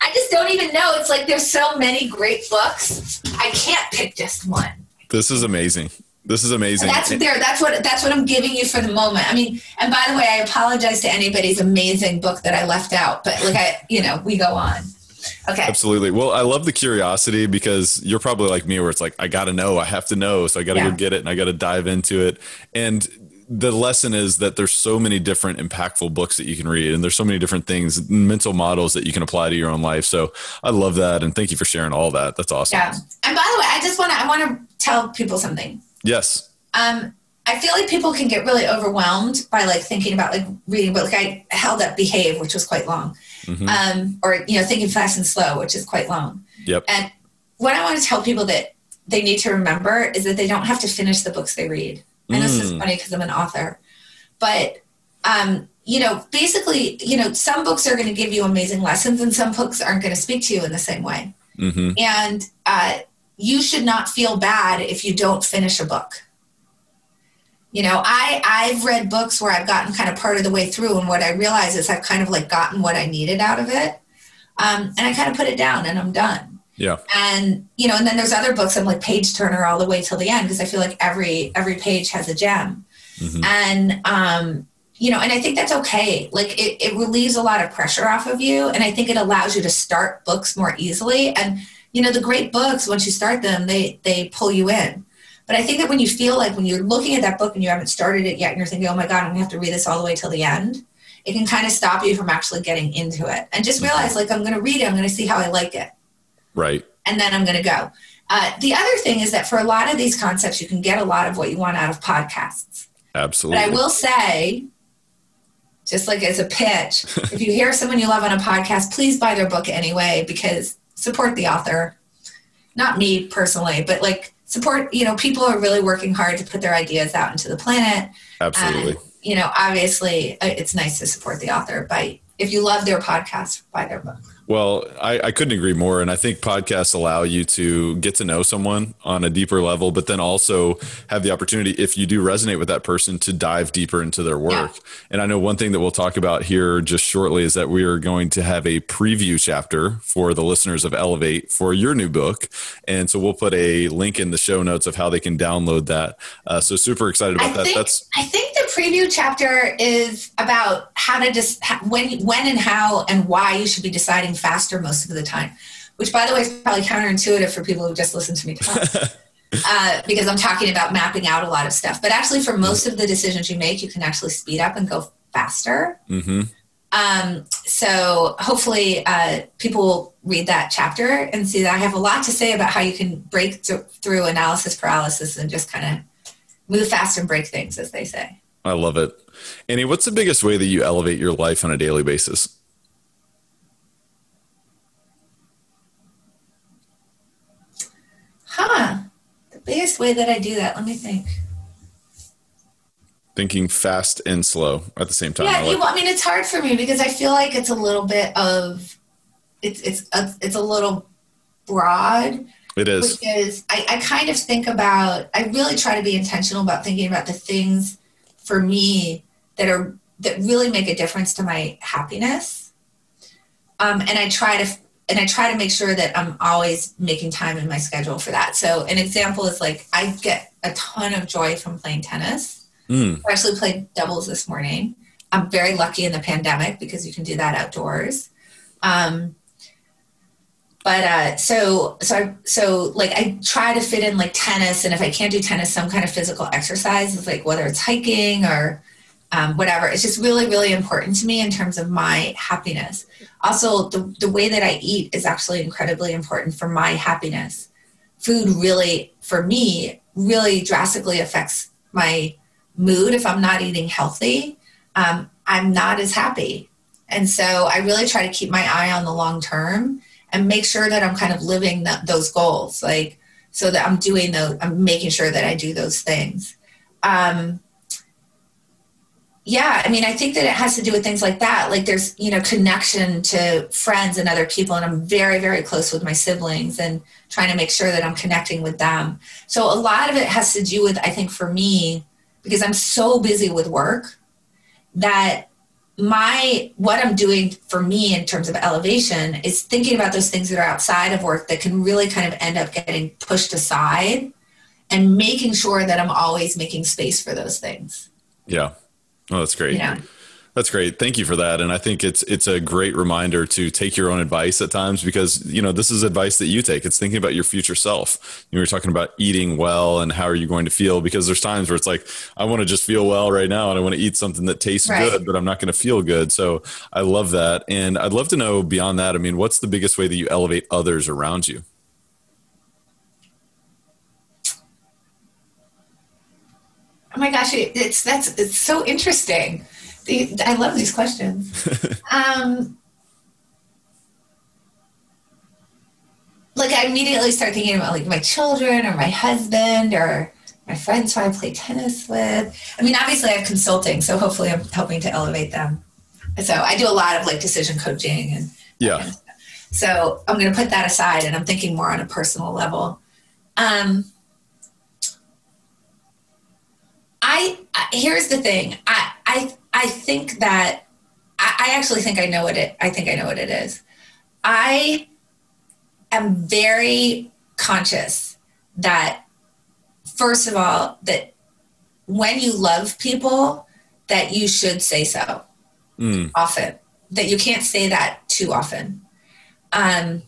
I just don't even know. It's like there's so many great books. I can't pick just one. This is amazing. This is amazing. And that's there. That's what that's what I'm giving you for the moment. I mean, and by the way, I apologize to anybody's amazing book that I left out, but like I, you know, we go on. Okay. Absolutely. Well, I love the curiosity because you're probably like me where it's like, I got to know, I have to know. So I got to yeah. go get it and I got to dive into it. And the lesson is that there's so many different impactful books that you can read and there's so many different things, mental models that you can apply to your own life. So I love that. And thank you for sharing all that. That's awesome. Yeah. And by the way, I just want to, I want to tell people something. Yes. Um, I feel like people can get really overwhelmed by like thinking about like reading, but like I held up Behave, which was quite long mm-hmm. um, or you know thinking fast and slow which is quite long yep and what i want to tell people that they need to remember is that they don't have to finish the books they read i know this is mm. funny because i'm an author but um, you know basically you know some books are going to give you amazing lessons and some books aren't going to speak to you in the same way mm-hmm. and uh, you should not feel bad if you don't finish a book you know i i've read books where i've gotten kind of part of the way through and what i realize is i've kind of like gotten what i needed out of it. Um, and i kind of put it down and i'm done. Yeah. And you know and then there's other books i'm like page turner all the way till the end because i feel like every every page has a gem. Mm-hmm. and um you know and i think that's okay. Like it, it relieves a lot of pressure off of you and i think it allows you to start books more easily. And you know the great books once you start them they they pull you in but I think that when you feel like when you're looking at that book and you haven't started it yet and you're thinking, oh my God, I'm going to have to read this all the way till the end, it can kind of stop you from actually getting into it. And just realize, like, I'm going to read it, I'm going to see how I like it. Right. And then I'm going to go. Uh, the other thing is that for a lot of these concepts, you can get a lot of what you want out of podcasts. Absolutely. But I will say, just like as a pitch, if you hear someone you love on a podcast, please buy their book anyway because support the author. Not me personally, but like support you know people are really working hard to put their ideas out into the planet. Absolutely. And, you know obviously uh, it's nice to support the author by if you love their podcast buy their book Well, I, I, couldn't agree more. And I think podcasts allow you to get to know someone on a deeper level, but then also have the opportunity, if you do resonate with that person, to dive deeper into their work. Yeah. And I know one thing that we'll talk about here just shortly is that we are going to have a preview chapter for the listeners of Elevate for your new book. And so we'll put a link in the show notes of how they can download that. Uh, so super excited about I that. Think, That's I think the preview chapter is about how to just when when and how and why you should be deciding faster most of the time. Which, by the way, is probably counterintuitive for people who just listen to me talk. uh, because I'm talking about mapping out a lot of stuff. But actually, for most of the decisions you make, you can actually speed up and go faster. Mm-hmm. Um, so hopefully, uh, people will read that chapter and see that I have a lot to say about how you can break th- through analysis paralysis and just kind of move fast and break things, as they say. I love it. Annie, what's the biggest way that you elevate your life on a daily basis? Huh. The biggest way that I do that, let me think. Thinking fast and slow at the same time. Yeah, I, like- I mean, it's hard for me because I feel like it's a little bit of, it's it's a, it's a little broad. It is. Because I, I kind of think about, I really try to be intentional about thinking about the things for me that are that really make a difference to my happiness. Um, and I try to and I try to make sure that I'm always making time in my schedule for that. So an example is like I get a ton of joy from playing tennis. Mm. I actually played doubles this morning. I'm very lucky in the pandemic because you can do that outdoors. Um, but uh, so so I, so like I try to fit in like tennis, and if I can't do tennis, some kind of physical exercise, like whether it's hiking or um, whatever. It's just really really important to me in terms of my happiness. Also, the the way that I eat is actually incredibly important for my happiness. Food really, for me, really drastically affects my mood. If I'm not eating healthy, um, I'm not as happy, and so I really try to keep my eye on the long term and make sure that I'm kind of living the, those goals, like so that I'm doing those, I'm making sure that I do those things. Um, yeah, I mean, I think that it has to do with things like that. Like there's, you know, connection to friends and other people. And I'm very, very close with my siblings and trying to make sure that I'm connecting with them. So a lot of it has to do with, I think for me, because I'm so busy with work that my what i'm doing for me in terms of elevation is thinking about those things that are outside of work that can really kind of end up getting pushed aside and making sure that i'm always making space for those things. Yeah. Oh that's great. Yeah that's great. Thank you for that. And I think it's it's a great reminder to take your own advice at times because you know this is advice that you take. It's thinking about your future self. You were talking about eating well and how are you going to feel because there's times where it's like I want to just feel well right now and I want to eat something that tastes right. good, but I'm not going to feel good. So I love that. And I'd love to know beyond that. I mean, what's the biggest way that you elevate others around you? Oh my gosh, it's that's it's so interesting. I love these questions. um, like I immediately start thinking about like my children or my husband or my friends who I play tennis with. I mean, obviously I have consulting, so hopefully I'm helping to elevate them. So I do a lot of like decision coaching and yeah. Kind of so I'm going to put that aside, and I'm thinking more on a personal level. Um, I, I here's the thing. I I I think that I, I actually think I know what it. I think I know what it is. I am very conscious that first of all that when you love people that you should say so mm. often that you can't say that too often um,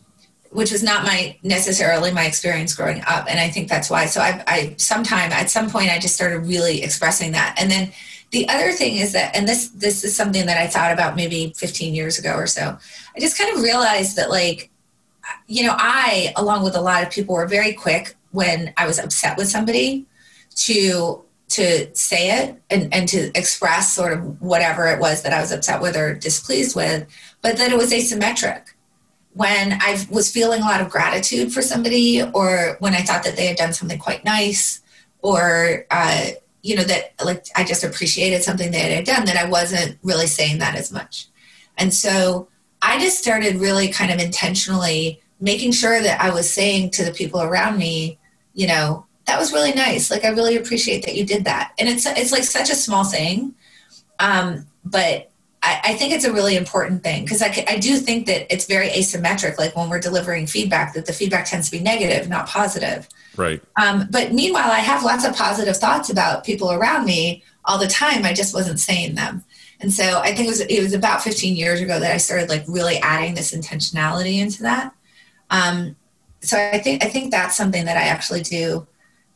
which was not my necessarily my experience growing up and i think that's why so i i sometime at some point i just started really expressing that and then the other thing is that, and this this is something that I thought about maybe 15 years ago or so. I just kind of realized that, like, you know, I, along with a lot of people, were very quick when I was upset with somebody to to say it and, and to express sort of whatever it was that I was upset with or displeased with, but that it was asymmetric. When I was feeling a lot of gratitude for somebody, or when I thought that they had done something quite nice, or uh, you know that like i just appreciated something that i had done that i wasn't really saying that as much and so I just started really kind of intentionally making sure that I was saying to the people around me, you know, that was really nice. Like I really appreciate that you did that. And it's it's like such a small thing, um, but I, I, think it's a really important thing because I, I do think that it's very asymmetric. Like when we're delivering feedback, that the feedback tends to be negative, not positive. Right. Um, but meanwhile, I have lots of positive thoughts about people around me all the time. I just wasn't saying them. And so I think it was it was about 15 years ago that I started like really adding this intentionality into that. Um, so I think I think that's something that I actually do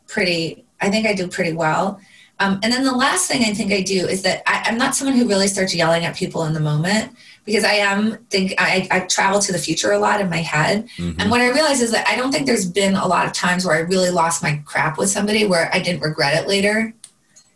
pretty. I think I do pretty well. Um, and then the last thing I think I do is that I, am not someone who really starts yelling at people in the moment because I am think I, I travel to the future a lot in my head. Mm-hmm. And what I realize is that I don't think there's been a lot of times where I really lost my crap with somebody where I didn't regret it later.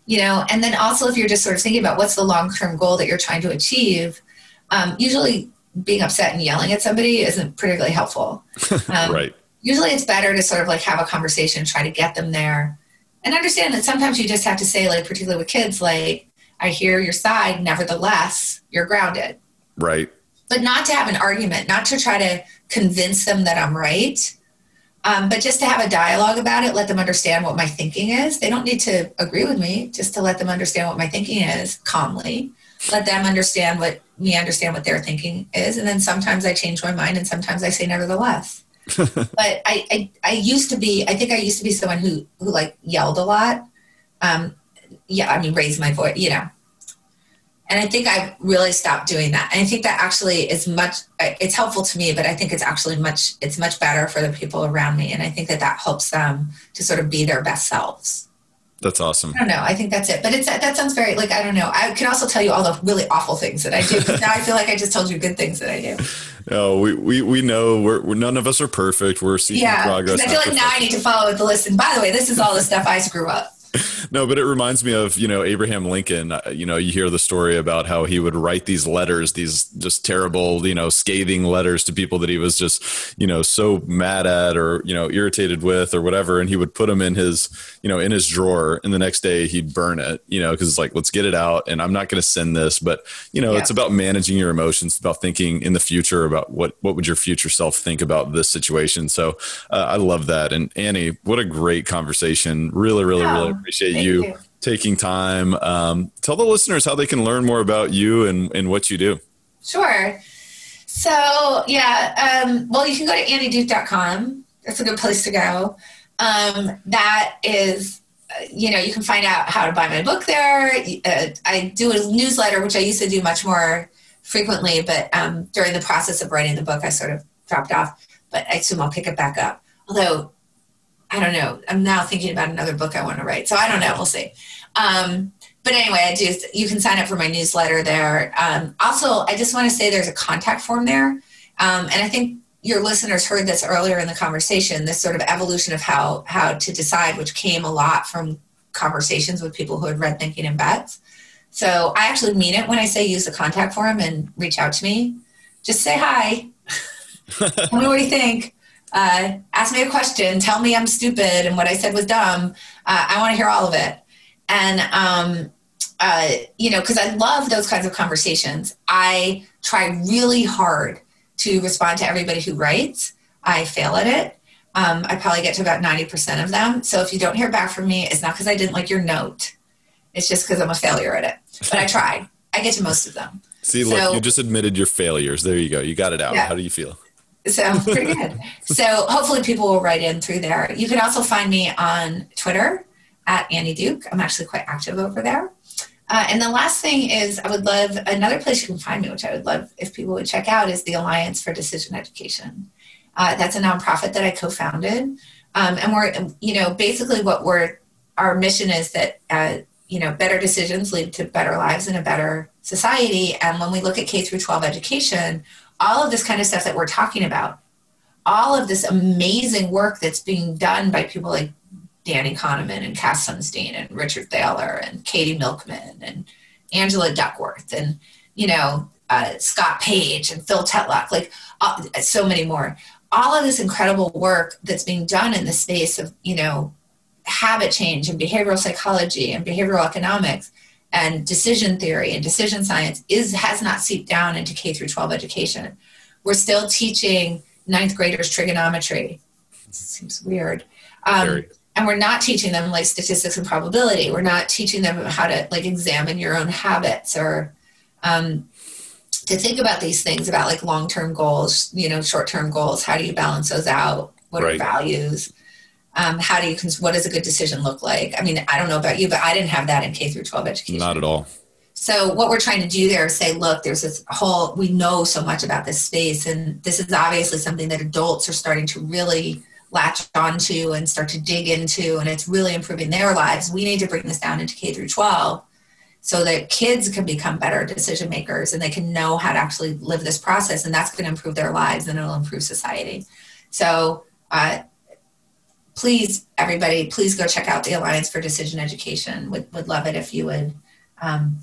You know, and then also if you're just sort of thinking about what's the long term goal that you're trying to achieve, um, usually being upset and yelling at somebody isn't particularly helpful. Um, right. Usually it's better to sort of like have a conversation, try to get them there and understand that sometimes you just have to say, like, particularly with kids, like, I hear your side, nevertheless, you're grounded. Right. But not to have an argument, not to try to convince them that I'm right, um, but just to have a dialogue about it, let them understand what my thinking is. They don't need to agree with me, just to let them understand what my thinking is calmly. Let them understand what me understand what their thinking is. And then sometimes I change my mind and sometimes I say nevertheless. but I, I, I used to be I think I used to be someone who who like yelled a lot. Um, yeah, I mean raised my voice, you know. And I think I've really stopped doing that. And I think that actually is much it's helpful to me, but I think it's actually much it's much better for the people around me and I think that that helps them to sort of be their best selves. That's awesome. I don't know. I think that's it. But it's that sounds very like I don't know. I can also tell you all the really awful things that I do. now I feel like I just told you good things that I do. No, we we, we know we're, we're none of us are perfect. We're seeking yeah, progress. I feel like now I need to follow the list. And by the way, this is all the stuff I screw up no, but it reminds me of, you know, Abraham Lincoln. Uh, you know, you hear the story about how he would write these letters, these just terrible, you know, scathing letters to people that he was just, you know, so mad at or, you know, irritated with or whatever. And he would put them in his, you know, in his drawer. And the next day he'd burn it, you know, because it's like, let's get it out. And I'm not going to send this. But, you know, yeah. it's about managing your emotions, about thinking in the future about what, what would your future self think about this situation. So uh, I love that. And Annie, what a great conversation. Really, really, really appreciate you, you, taking time. Um, tell the listeners how they can learn more about you and, and what you do. Sure. So, yeah, um, well, you can go to annieduke.com. That's a good place to go. Um, that is, uh, you know, you can find out how to buy my book there. Uh, I do a newsletter, which I used to do much more frequently, but um, during the process of writing the book, I sort of dropped off. But I assume I'll pick it back up. Although I don't know. I'm now thinking about another book I want to write. So I don't know. We'll see. Um, but anyway, I just You can sign up for my newsletter there. Um, also, I just want to say there's a contact form there, um, and I think your listeners heard this earlier in the conversation. This sort of evolution of how how to decide, which came a lot from conversations with people who had read Thinking in Bets. So I actually mean it when I say use the contact form and reach out to me. Just say hi. Tell me what you think uh, ask me a question, tell me I'm stupid and what I said was dumb. Uh, I want to hear all of it. And, um, uh, you know, because I love those kinds of conversations. I try really hard to respond to everybody who writes. I fail at it. Um, I probably get to about 90% of them. So if you don't hear back from me, it's not because I didn't like your note. It's just because I'm a failure at it. But I try. I get to most of them. See, so, look, you just admitted your failures. There you go. You got it out. Yeah. How do you feel? So pretty good. so hopefully people will write in through there. You can also find me on Twitter at Annie Duke. I'm actually quite active over there. Uh, and the last thing is, I would love another place you can find me, which I would love if people would check out, is the Alliance for Decision Education. Uh, that's a nonprofit that I co-founded, um, and we're, you know, basically what we're our mission is that uh, you know better decisions lead to better lives and a better society. And when we look at K through 12 education, all of this kind of stuff that we're talking about, all of this amazing work that's being done by people like Danny Kahneman and Cass Sunstein and Richard Thaler and Katie Milkman and Angela Duckworth and, you know, uh, Scott Page and Phil Tetlock, like uh, so many more. All of this incredible work that's being done in the space of, you know, habit change and behavioral psychology and behavioral economics and decision theory and decision science is has not seeped down into K through 12 education. We're still teaching ninth graders trigonometry. It seems weird. Um, and we're not teaching them like statistics and probability. We're not teaching them how to like examine your own habits or um, to think about these things about like long-term goals, you know, short-term goals. How do you balance those out? What right. are values? Um, how do you what does a good decision look like? I mean i don't know about you but i didn't have that in k through 12 education. Not at all. So what we're trying to do there is say look there's this whole we know so much about this space and this is obviously something that adults are starting to really latch onto and start to dig into and it's really improving their lives. We need to bring this down into k through 12 so that kids can become better decision makers and they can know how to actually live this process and that's going to improve their lives and it'll improve society. So uh, please, everybody, please go check out the Alliance for Decision Education. Would, would love it if you would, um,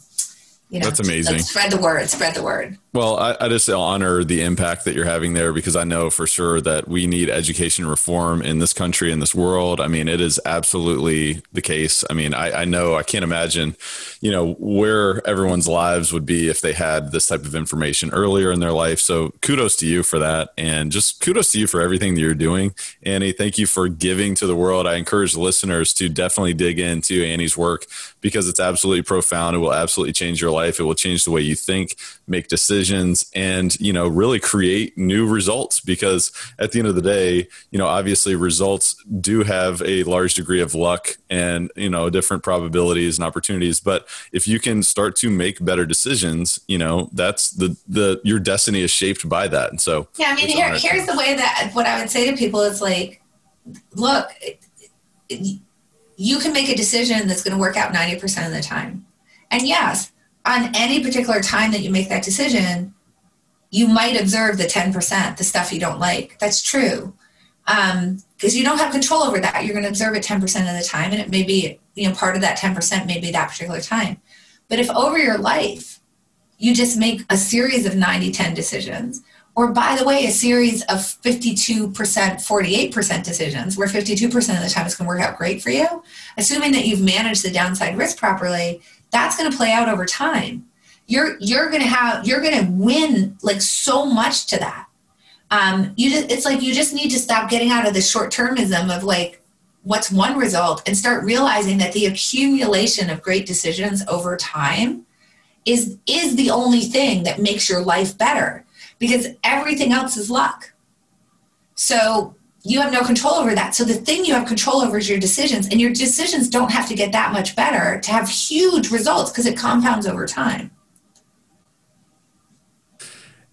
you know, that's amazing. Spread the word, spread the word. Well, I, I, just honor the impact that you're having there because I know for sure that we need education reform in this country, in this world. I mean, it is absolutely the case. I mean, I, I know I can't imagine, you know, where everyone's lives would be if they had this type of information earlier in their life. So kudos to you for that. And just kudos to you for everything that you're doing. Annie, thank you for giving to the world. I encourage listeners to definitely dig into Annie's work because it's absolutely profound. It will absolutely change your life. It will change the way you think, make decisions and you know really create new results because at the end of the day you know obviously results do have a large degree of luck and you know different probabilities and opportunities. But if you can start to make better decisions you know that's the the your destiny is shaped by that. And so yeah i mean here, here's the way that what i would say to people is like look you can make a decision that's going to work out 90% of the time. And yes on any particular time that you make that decision, you might observe the 10%, the stuff you don't like. That's true. Because um, you don't have control over that. You're going to observe it 10% of the time, and it may be, you know, part of that 10% may be that particular time. But if over your life, you just make a series of 90 10 decisions, or by the way, a series of 52%, 48% decisions, where 52% of the time it's going to work out great for you, assuming that you've managed the downside risk properly, that's going to play out over time. You're you're going to have you're going to win like so much to that. Um, you just it's like you just need to stop getting out of the short termism of like what's one result and start realizing that the accumulation of great decisions over time is is the only thing that makes your life better because everything else is luck. So you have no control over that. So the thing you have control over is your decisions, and your decisions don't have to get that much better to have huge results because it compounds over time.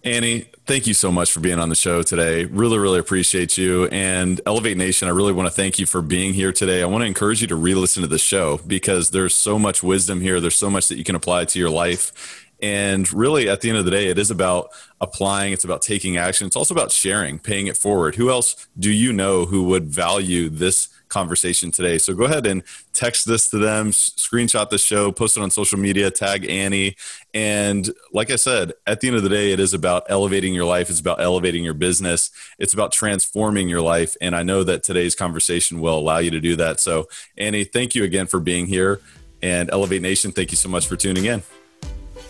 Annie, thank you so much for being on the show today. Really, really appreciate you. And Elevate Nation, I really want to thank you for being here today. I want to encourage you to re listen to the show because there's so much wisdom here. There's so much that you can apply to your life. And really, at the end of the day, it is about applying, it's about taking action. It's also about sharing, paying it forward. Who else do you know who would value this conversation today? So go ahead and text this to them, screenshot the show, post it on social media, tag Annie. And like I said, at the end of the day, it is about elevating your life, it's about elevating your business, it's about transforming your life. And I know that today's conversation will allow you to do that. So, Annie, thank you again for being here. And Elevate Nation, thank you so much for tuning in.